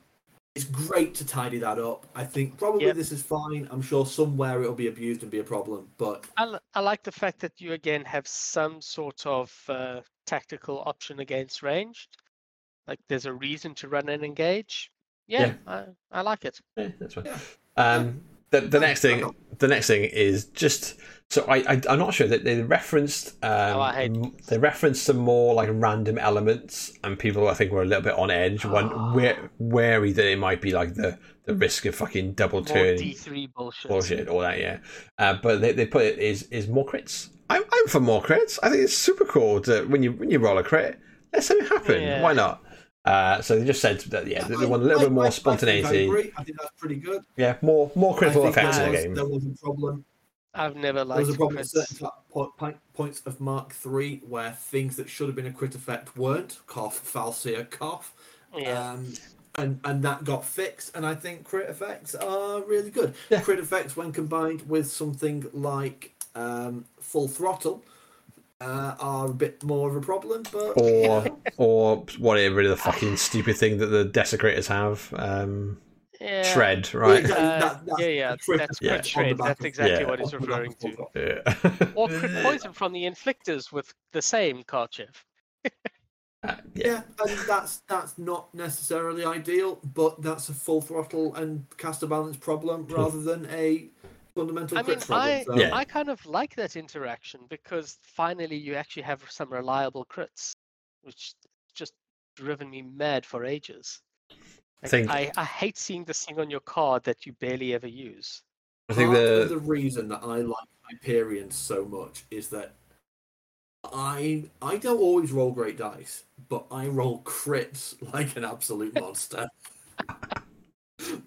It's great to tidy that up. I think probably Yep. this is fine. I'm sure somewhere it'll be abused and be a problem, but I, like the fact that you again have some sort of uh, tactical option against ranged. Like there's a reason to run and engage. Yeah, I, I like it. Yeah, that's fine. Yeah. Um, the, the next thing, the next thing is just so I, I I'm not sure that they referenced um Oh, I hate m- they referenced some more like random elements and people I think were a little bit on edge, one Ah. where wary that it might be like the the risk of fucking double More turn D3 bullshit. bullshit, all that, yeah. Uh, but they, they put it is is more crits. I'm, I'm for more crits. I think it's super cool to when you when you roll a crit, let something happen. Yeah. Why not? Uh, so they just said that yeah, they I- want a little I- bit more I- I think I spontaneity. agree. I think that's pretty good. yeah, more more critical effects in the game. there was a problem. I've never liked. There liked was a problem at certain fa- po- po- points of Mark Three where things that should have been a crit effect weren't. Cough, Falsia, cough. Yeah. Um, and and that got fixed, and I think crit effects are really good. Yeah. Crit effects, when combined with something like um, full throttle, uh, are a bit more of a problem. But or or whatever the fucking stupid thing that the desecrators have. Um, yeah. shred, right? exactly, Uh, that- that's yeah, yeah, a that's Yeah. crit on shred. That's exactly Yeah. what he's on the back referring to. Yeah. Or crit poison from the inflictors with the same Karchev. Uh, yeah. Yeah, and that's that's not necessarily ideal, but that's a full throttle and caster balance problem rather than a fundamental I mean, crit problem. I so- Yeah. I kind of like that interaction because finally you actually have some reliable crits, which just driven me mad for ages. Like, think- I, I hate seeing this thing on your card that you barely ever use. I think Part the of the reason that I like Hyperion so much is that I I don't always roll great dice, but I roll crits like an absolute monster.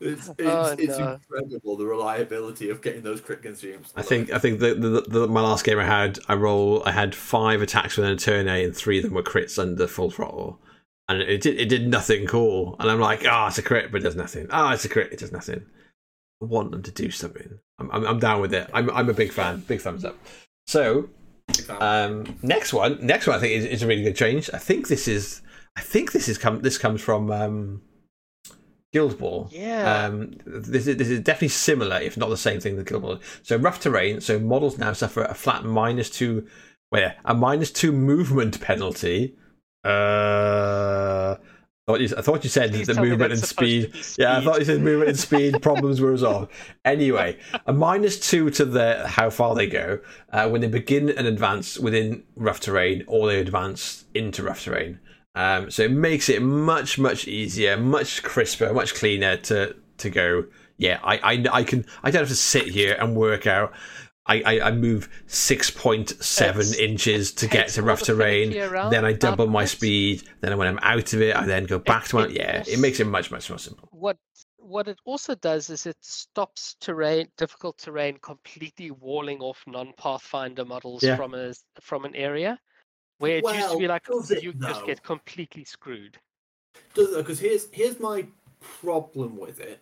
it's oh, it's, Oh, it's no. incredible the reliability of getting those crit consumes. I think I think the, the, the my last game I had I roll I had five attacks within a turn A and three of them were crits under full throttle, and it did it did nothing cool. And I'm like, ah, it's a crit, but it does nothing. Ah, it's a crit, it does nothing. I want them to do something. I'm I'm, I'm down with it. I'm I'm a big fan. Big thumbs up. So um, next one, next one I think is, is a really good change. I think this is I think this is come this comes from um, Guild Ball. Yeah. Um, this is this is definitely similar, if not the same thing. The Guild Ball. So rough terrain. So models now suffer a flat minus two, where a minus two movement penalty. Uh, I thought you, I thought you said Please the movement and supposed speed. Yeah, I thought you said movement and speed problems were resolved. Anyway, a minus two to the how far they go uh, when they begin an advance within rough terrain, or they advance into rough terrain. Um, so it makes it much much easier, much crisper, much cleaner to to go. Yeah, I I, I can I don't have to sit here and work out. I, I, I move six point seven It's- inches to get to rough terrain. finicky Then I double of my speed. Then when I'm out of it, I then go back to my it yeah. It makes it much much more simple. what what it also does is it stops terrain difficult terrain completely walling off non-pathfinder models Yeah. from a from an area where it used to be like does it you just get completely screwed because here's here's my problem with it.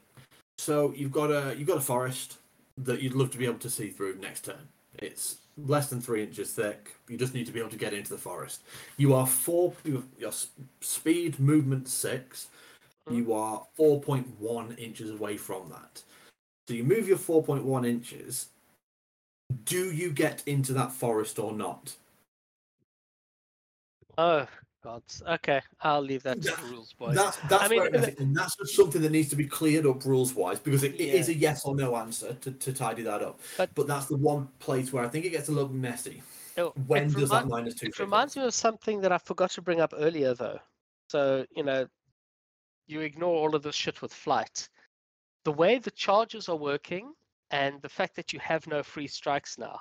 So you've got a you've got a forest that you'd love to be able to see through next turn. It's less than three inches thick. You just need to be able to get into the forest. You are four. You, your speed movement six. Mm-hmm. You are four point one inches away from that. So you move your four point one inches. Do you get into that forest or not? oh gods okay i'll leave that to the rules boys That's that's I mean, where it and that's just something that needs to be cleared up rules wise because it, it is Yeah. a yes or no answer to, to tidy that up. But- But, that's the one place where I think it gets a little messy. Oh, When it does that minus two? It in? reminds me of something that I forgot to bring up earlier, though. So, you know, you ignore all of this shit with flight. The way the charges are working and the fact that you have no free strikes now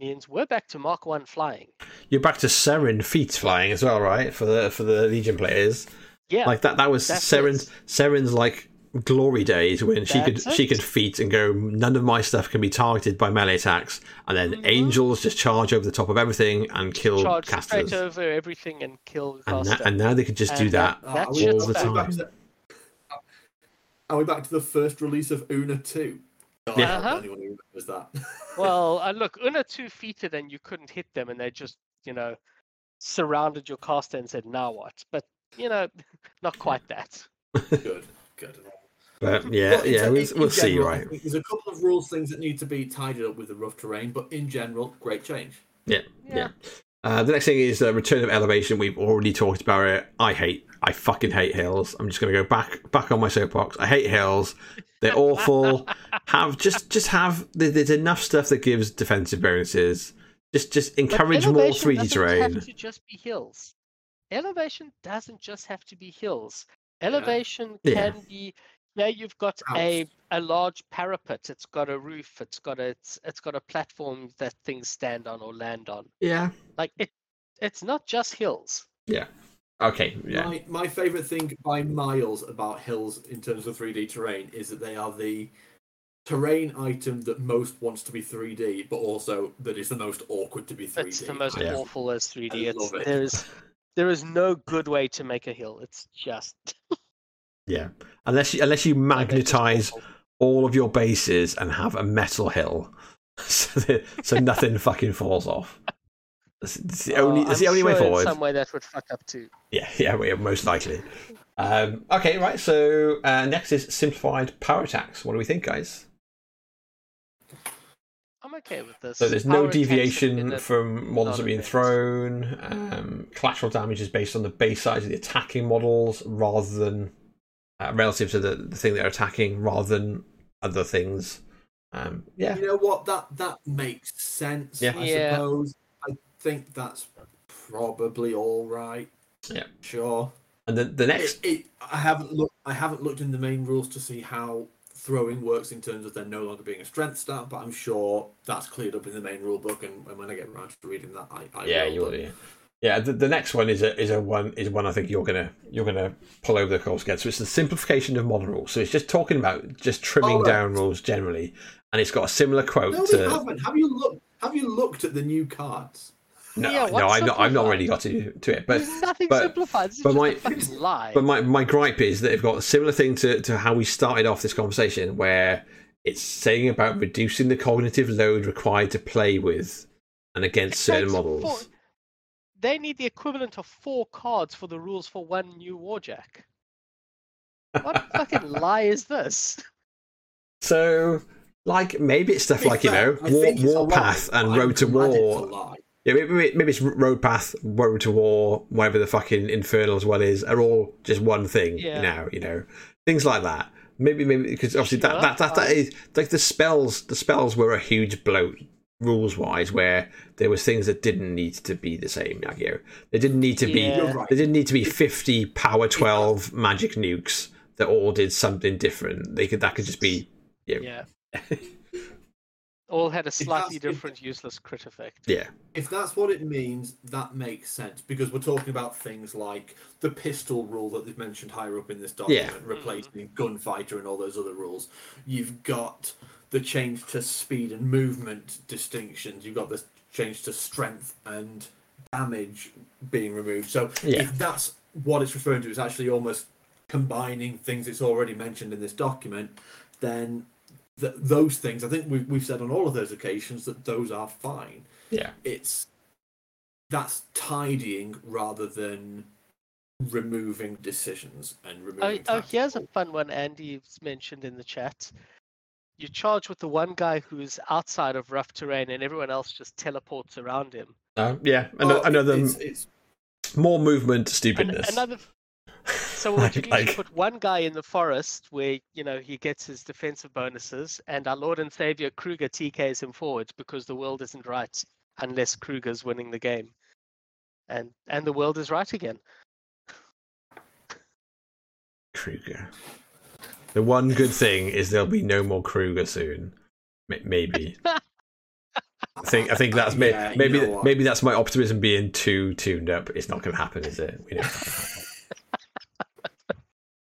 means we're back to Mark 1 flying. You're back to Saeryn feet flying as well, right? For the for the Legion players, Yeah. like that. That was That's Saeryn's it. Saeryn's like glory days when she could That's she could feet and go. None of my stuff can be targeted by melee attacks, and then Mhm. angels just charge over the top of everything and kill charge casters. straight over everything and kill the And, caster. now, and now they could just do And that. Ah, That we, shit's all the are we back time. to, are we back to the first release of Una 2? Yeah. Uh-huh. the only one who remembers that. Well, uh, look, Una two feeted and you couldn't hit them, and they just, you know, surrounded your caster and said, "Now what?" But you know, not quite that. good, good. But yeah, But yeah, gen- we'll, in- in we'll see, general, I right? There's a couple of rules things that need to be tidied up with the rough terrain, but in general, great change. Yeah, Yeah. yeah. Uh, the next thing is uh, return of elevation. We've already talked about it. I hate, I fucking hate hills. I'm just going to go back, back on my soapbox. I hate hills. They're awful. have just, just have. There's enough stuff that gives defensive bonuses. Just, just encourage more 3D doesn't terrain. Have to just be hills. Elevation doesn't just have to be hills. Elevation Yeah. can be. Yeah, you've got a, House. a large parapet. It's got a roof. It's got a it's, it's got a platform that things stand on or land on. Yeah. Like it, it's not just hills. Yeah. Okay. Yeah. My my favorite thing by miles about hills in terms of 3D terrain is that they are the terrain item that most wants to be 3D, but also that is the most awkward to be 3D. It's the most Yeah. awful as 3D. It's it. there is there is no good way to make a hill. It's just Yeah. Unless you, unless you it's magnetize all of your bases and have a metal hill, so, that, so nothing fucking falls off. That's, that's the only. Oh, That's the only way sure in forward. Some way that would fuck up too. Yeah, yeah, yeah, most likely. Um, okay, right. So uh, next is simplified power attacks. What do we think, guys? I'm okay with this. So there's Power no deviation from models that are being thrown. Um, collateral damage is based on the base size of the attacking models rather than uh, relative to the, the thing they're attacking, rather than other things. Um, yeah, You know what? That that makes sense. Yeah. I Yeah. suppose. I think that's probably all right. Yeah. Sure. and the the next It, it, I haven't looked. I haven't looked in the main rules to see how throwing works in terms of there no longer being a strength stat, but I'm sure that's cleared up in the main rule book. And, and when I get around to reading that, I, I yeah, will. you will. Yeah, yeah. The, the next one is a is a one is one I think you're gonna you're gonna pull over the coals again. So it's the simplification of model rules. So it's just talking about just trimming right. down rules generally, and it's got a similar quote No, they to. haven't. Have you looked? Have you looked at the new cards? No, Yeah, no, I've not. I've not really simplified? got to to it, but There's nothing but- simplified. This is but just my- a fucking lie. But my, my gripe is that they've got a similar thing to, to how we started off this conversation, where it's saying about reducing the cognitive load required to play with and against certain models. four- They need the equivalent of four cards for the rules for one new Warjack. What fucking lie is this? So, like, maybe it's stuff like, you know, I War, think Warpath and Road to I'm glad it's a War. Yeah, maybe, maybe maybe it's Road Path, Road to War, whatever the fucking Infernals one is, are all just one thing Yeah. now, you know? Things like that. Maybe, maybe, because obviously that, Sure, that, that, that I- like, the spells, the spells were a huge bloat rules wise where there was things that didn't need to be the same like, you they didn't need to be Yeah. You're right. there didn't need to be 50 power 12 magic nukes that all did something different they could that could just be you know, Yeah. All had a slightly that's- if- different useless crit effect. yeah If that's what it means, that makes sense because we're talking about things like the pistol rule that they've mentioned higher up in this document, replacing mm. gunfighter and all those other rules. You've got the change to speed and movement distinctions. You've got the change to strength and damage being removed. So Yeah. if that's what it's referring to, is actually almost combining things it's already mentioned in this document, then th- those things, I think we've, we've said on all of those occasions that those are fine yeah it's that's tidying rather than removing decisions and removing. Oh, oh, here's a fun one Andy's mentioned in the chat. You charge with the one guy who's outside of rough terrain and everyone else just teleports around him. uh, yeah another, Oh, another It's, it's, more movement An- stupidness another So what you do Like- you put one guy in the forest where you know he gets his defensive bonuses, and our Lord and Savior Krueger TKs him forward because the world isn't right unless Krueger's winning the game, and and the world is right again. Krueger. The one good thing is there'll be no more Krueger soon. M- Maybe. I think I think that's may- Yeah, you maybe know maybe that's my optimism being too tuned up. It's not going to happen, is it? We know it's not gonna happen.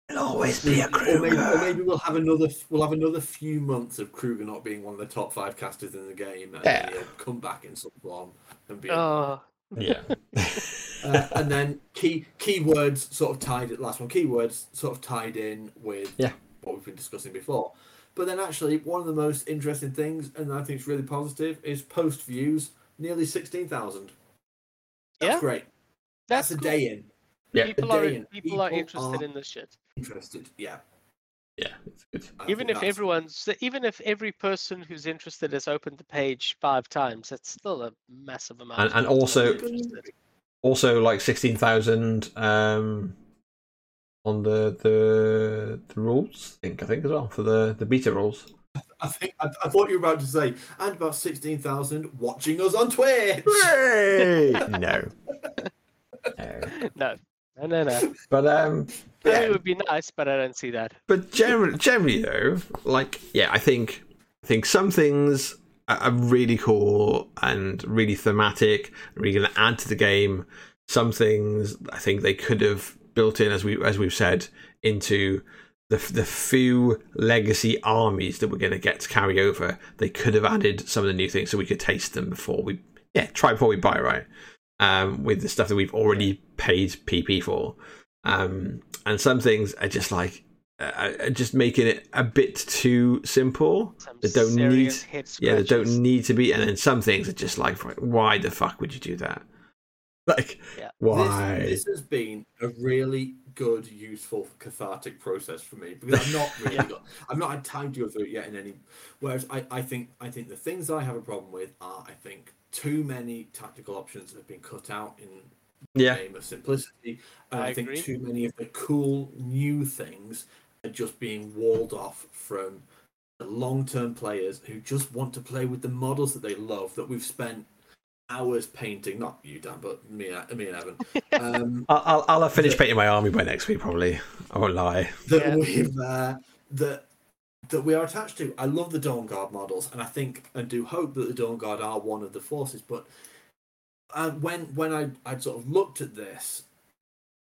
There'll always be a or maybe, or Krueger. maybe we'll have another we'll have another few months of Krueger not being one of the top five casters in the game, and Yeah. he'll come back in some form and be. Oh, Yeah. uh, and then key keywords sort of tied it last one keywords sort of tied in with Yeah. What we've been discussing before but then actually one of the most interesting things and i think it's really positive is post views nearly 16000 that's Yeah, great that's that's, a cool. day in Yeah. People A are day in. people are interested are- in this shit. interested yeah Yeah, it's good. I even if that's- everyone's even if every person who's interested has opened the page five times, that's still a massive amount. And- and also- Also, like sixteen thousand um, on the the the rules. I think I think as well for the the beta rules. I think I, I thought you were about to say, and about sixteen thousand watching us on Twitch. No. no. no, no, no, no. But um, Yeah. yeah, It would be nice, but I don't see that. but generally, generally though, like yeah, I think I think some things are are really cool and really thematic, really going to add to the game. Some things I think they could have built in, as we as we've said, into the the few legacy armies that we're going to get to carry over. They could have added some of the new things so we could taste them before we yeah try before we buy right. Um, with the stuff that we've already paid PP for, um, and some things are just like uh, just making it a bit too simple. Some They don't need yeah, they don't need to be. And then some things are just like, why the fuck would you do that? Like, Yeah. why? This, this has been a really good, useful, cathartic process for me because I've not really got, I've not had time to go through it yet in any. Whereas I, I think, I think the things I have a problem with are, I think, too many tactical options have been cut out in yeah, the name of simplicity, and I I, think agree. too many of the cool new things are just being walled off from the long-term players who just want to play with the models that they love that we've spent hours painting. Not you, Dan, but me, and- me and Evan. Um, I'll, I'll, I'll have finished painting my army by next week, probably. I won't lie. that Yeah. we've uh, that that we are attached to. I love the Dawnguard models, and I think and do hope that the Dawnguard are one of the forces. But uh, when when I I sort of looked at this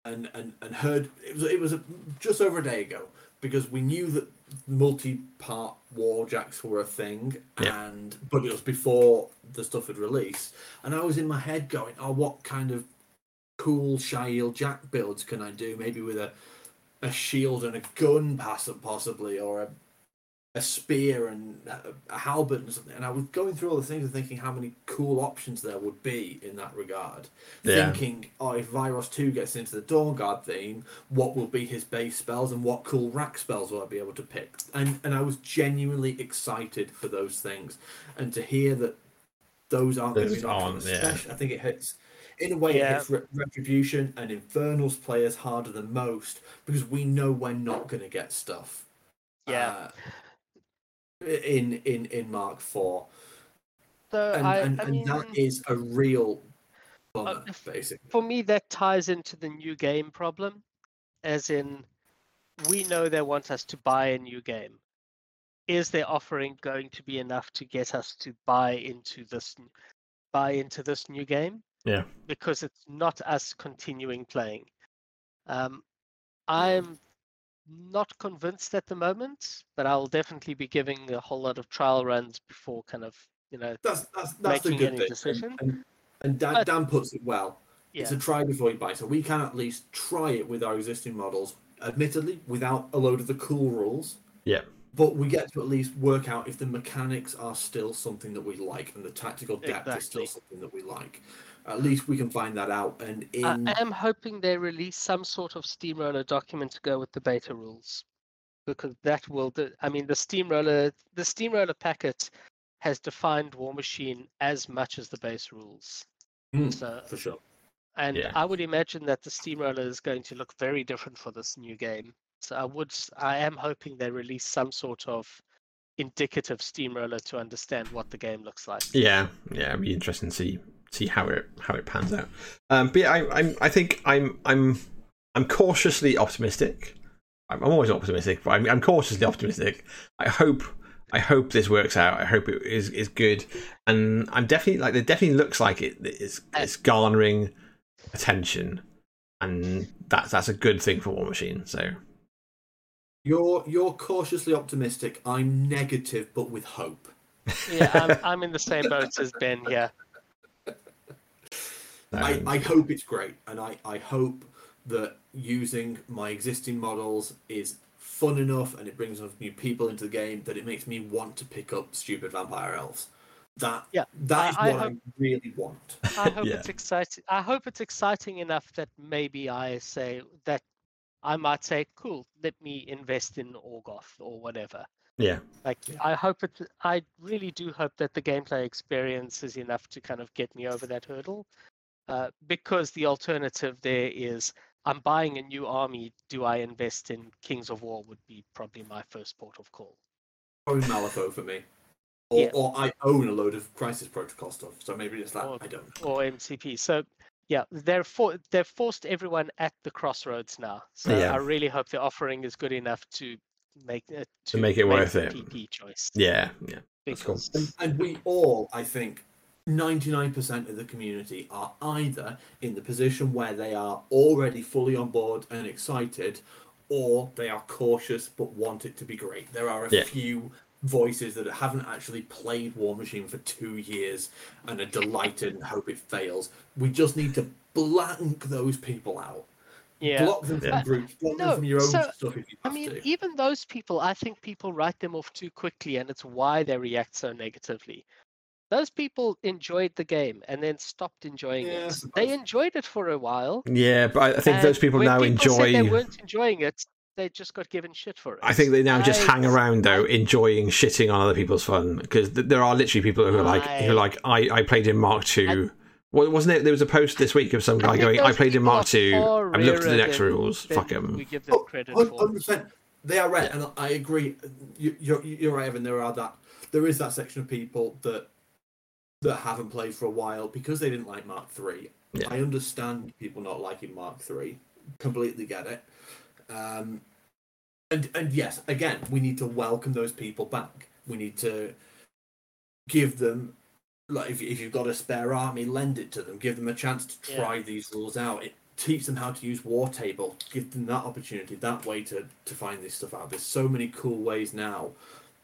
and and and heard it was it was a, just over a day ago because we knew that multi-part warjacks were a thing Yeah. and but it was before the stuff had released and i was in my head going oh what kind of cool Shail Jack builds can I do? Maybe with a a shield and a gun, pass possibly, or a a spear and a- a halberd and something. And I was going through all the things and thinking how many cool options there would be in that regard. Yeah. Thinking, oh, if Vyros Two gets into the Dawnguard theme, what will be his base spells and what cool rack spells will I be able to pick? And and I was genuinely excited for those things, and to hear that those aren't going to be an yeah. I think it hits in a way Yeah. it hits Re- retribution and infernals players harder than most because we know we're not going to get stuff Yeah. uh, in in in mark 4 So and, I, and, I and that is a real bummer if- basically for me, that ties into the new game problem, as in, we know they want us to buy a new game. Is their offering going to be enough to get us to buy into this, buy into this new game? Yeah. Because it's not us continuing playing. Um, I'm not convinced at the moment, but I'll definitely be giving a whole lot of trial runs before kind of, you know, that's that's that's the Making good any thing decision. and, and, and Dan, But- Dan puts it well yeah. it's a try before you buy so we can at least try it with our existing models admittedly without a load of the cool rules Yeah. but we get to at least work out if the mechanics are still something that we like and the tactical depth is still something that we like. At least we can find that out. And in I am hoping they release some sort of steamroller document to go with the beta rules, because that will. Do, I mean, the steamroller, the steamroller packet has defined Warmachine as much as the base rules. Hmm, So, for sure. and Yeah. I would imagine that the steamroller is going to look very different for this new game. So I would, I am hoping they release some sort of indicative steamroller to understand what the game looks like. Yeah, yeah, it'd be interesting to see see how it how it pans out. Um, but yeah, I, I'm I think I'm I'm I'm cautiously optimistic. I'm, I'm always optimistic, but I'm, I'm cautiously optimistic. I hope I hope this works out. I hope it is is good, and I'm definitely like it definitely looks like it is it's garnering attention, and that's that's a good thing for Warmachine. So You're you're cautiously optimistic. I'm negative, but with hope. Yeah, I'm, I'm in the same boat as Ben here. I, um, I hope it's great, and I, I hope that using my existing models is fun enough and it brings enough new people into the game that it makes me want to pick up stupid vampire elves. That Yeah, that is I- I what I, hope- really want. I hope Yeah. it's exciting. I hope it's exciting enough that maybe I say that I might say, cool, let me invest in Orgoth or whatever. Yeah, Like I hope it. I really do hope that the gameplay experience is enough to kind of get me over that hurdle. Uh, because the alternative there is I'm buying a new army. Do I invest in Kings of War? Would be probably my first port of call. Probably Malifaux for me. Or, Yeah. or I own a load of Crisis Protocol stuff, so maybe it's that. Or- I don't. or MCP. So yeah, they're for they've forced everyone at the crossroads now. So Yeah. I really hope the offering is good enough to make it To make it worth it. PP choice. yeah, yeah. That's cool. And, and we all, I think, 99% of the community are either in the position where they are already fully on board and excited, or they are cautious but want it to be great. There are a Yeah. few voices that haven't actually played Warmachine for two years and are delighted and hope it fails. We just need to blank those people out. yeah, Block them from Yeah. groups, block them from your own so, stuff if you I mean, to. even those people, I think people write them off too quickly, and it's why they react so negatively. Those people enjoyed the game and then stopped enjoying Yeah, it. They enjoyed it for a while. Yeah, but I, I think those and people when now people said they enjoy. weren't enjoying it. They just got given shit for it. I think they now just hang around though, enjoying shitting on other people's fun because th- there are literally people who are like, who are I- like, I, I played in Mark Two. Well, wasn't it? There was a post this week of some guy think going, "I played in Mark are Two. far I've looked at the next than- rules. Fuck Fuck 'em." We give them Oh, credit hun- for. 100%. They are right, Yeah. and I agree. You, you're you're right, Evan. There are that there is that section of people that that haven't played for a while because they didn't like Mark Three. Yeah. I understand people not liking Mark Three. Completely get it. Um, and and yes, again, we need to welcome those people back. We need to give them like if, if you've got a spare army, lend it to them. Give them a chance to Yeah. try these rules out. It, teach them how to use War Table. Give them that opportunity, that way to to find this stuff out. There's so many cool ways now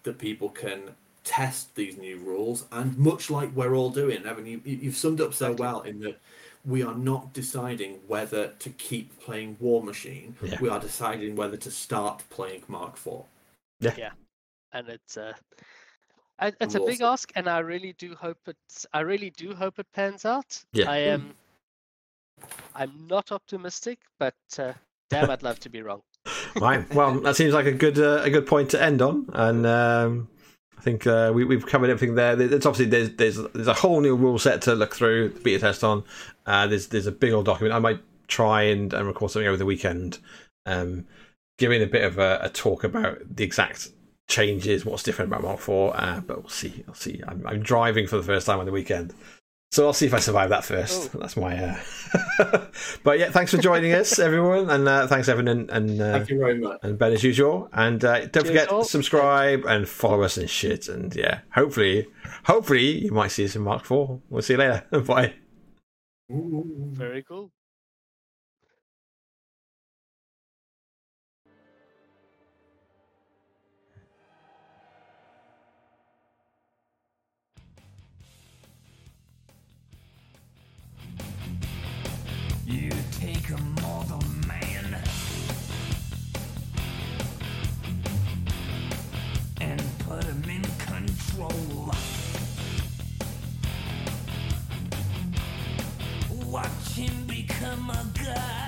that people can test these new rules, and much like we're all doing, Evan, you, you- you've summed up so well in that we are not deciding whether to keep playing Warmachine. Yeah. We are deciding whether to start playing Mark Four. and it's uh, I- it's a we'll big see. ask, and I really do hope it's I really do hope it pans out. Yeah. I am. I'm not optimistic, but uh, damn, I'd love to be wrong. right. Well, that seems like a good uh, a good point to end on, and um, I think uh, we, we've covered everything there. It's obviously there's there's there's a whole new rule set to look through, beta test on. Uh, there's there's a big old document. I might try and, and record something over the weekend, um, giving a bit of a, a talk about the exact changes, what's different about Mark Four. Uh, but we'll see. I'll see. I'm, I'm driving for the first time on the weekend. So I'll see if I survive that first. Oh. That's my. Uh... but yeah, thanks for joining us, everyone, and uh, thanks Evan and, and uh, Thank you very much. and Ben as usual. And uh, don't Cheers forget all. to subscribe and follow us and shit. And yeah, hopefully, hopefully you might see us in Mark Four. We'll see you later. Bye. Very cool. You take a mortal man and put him in control. Watch him become a god.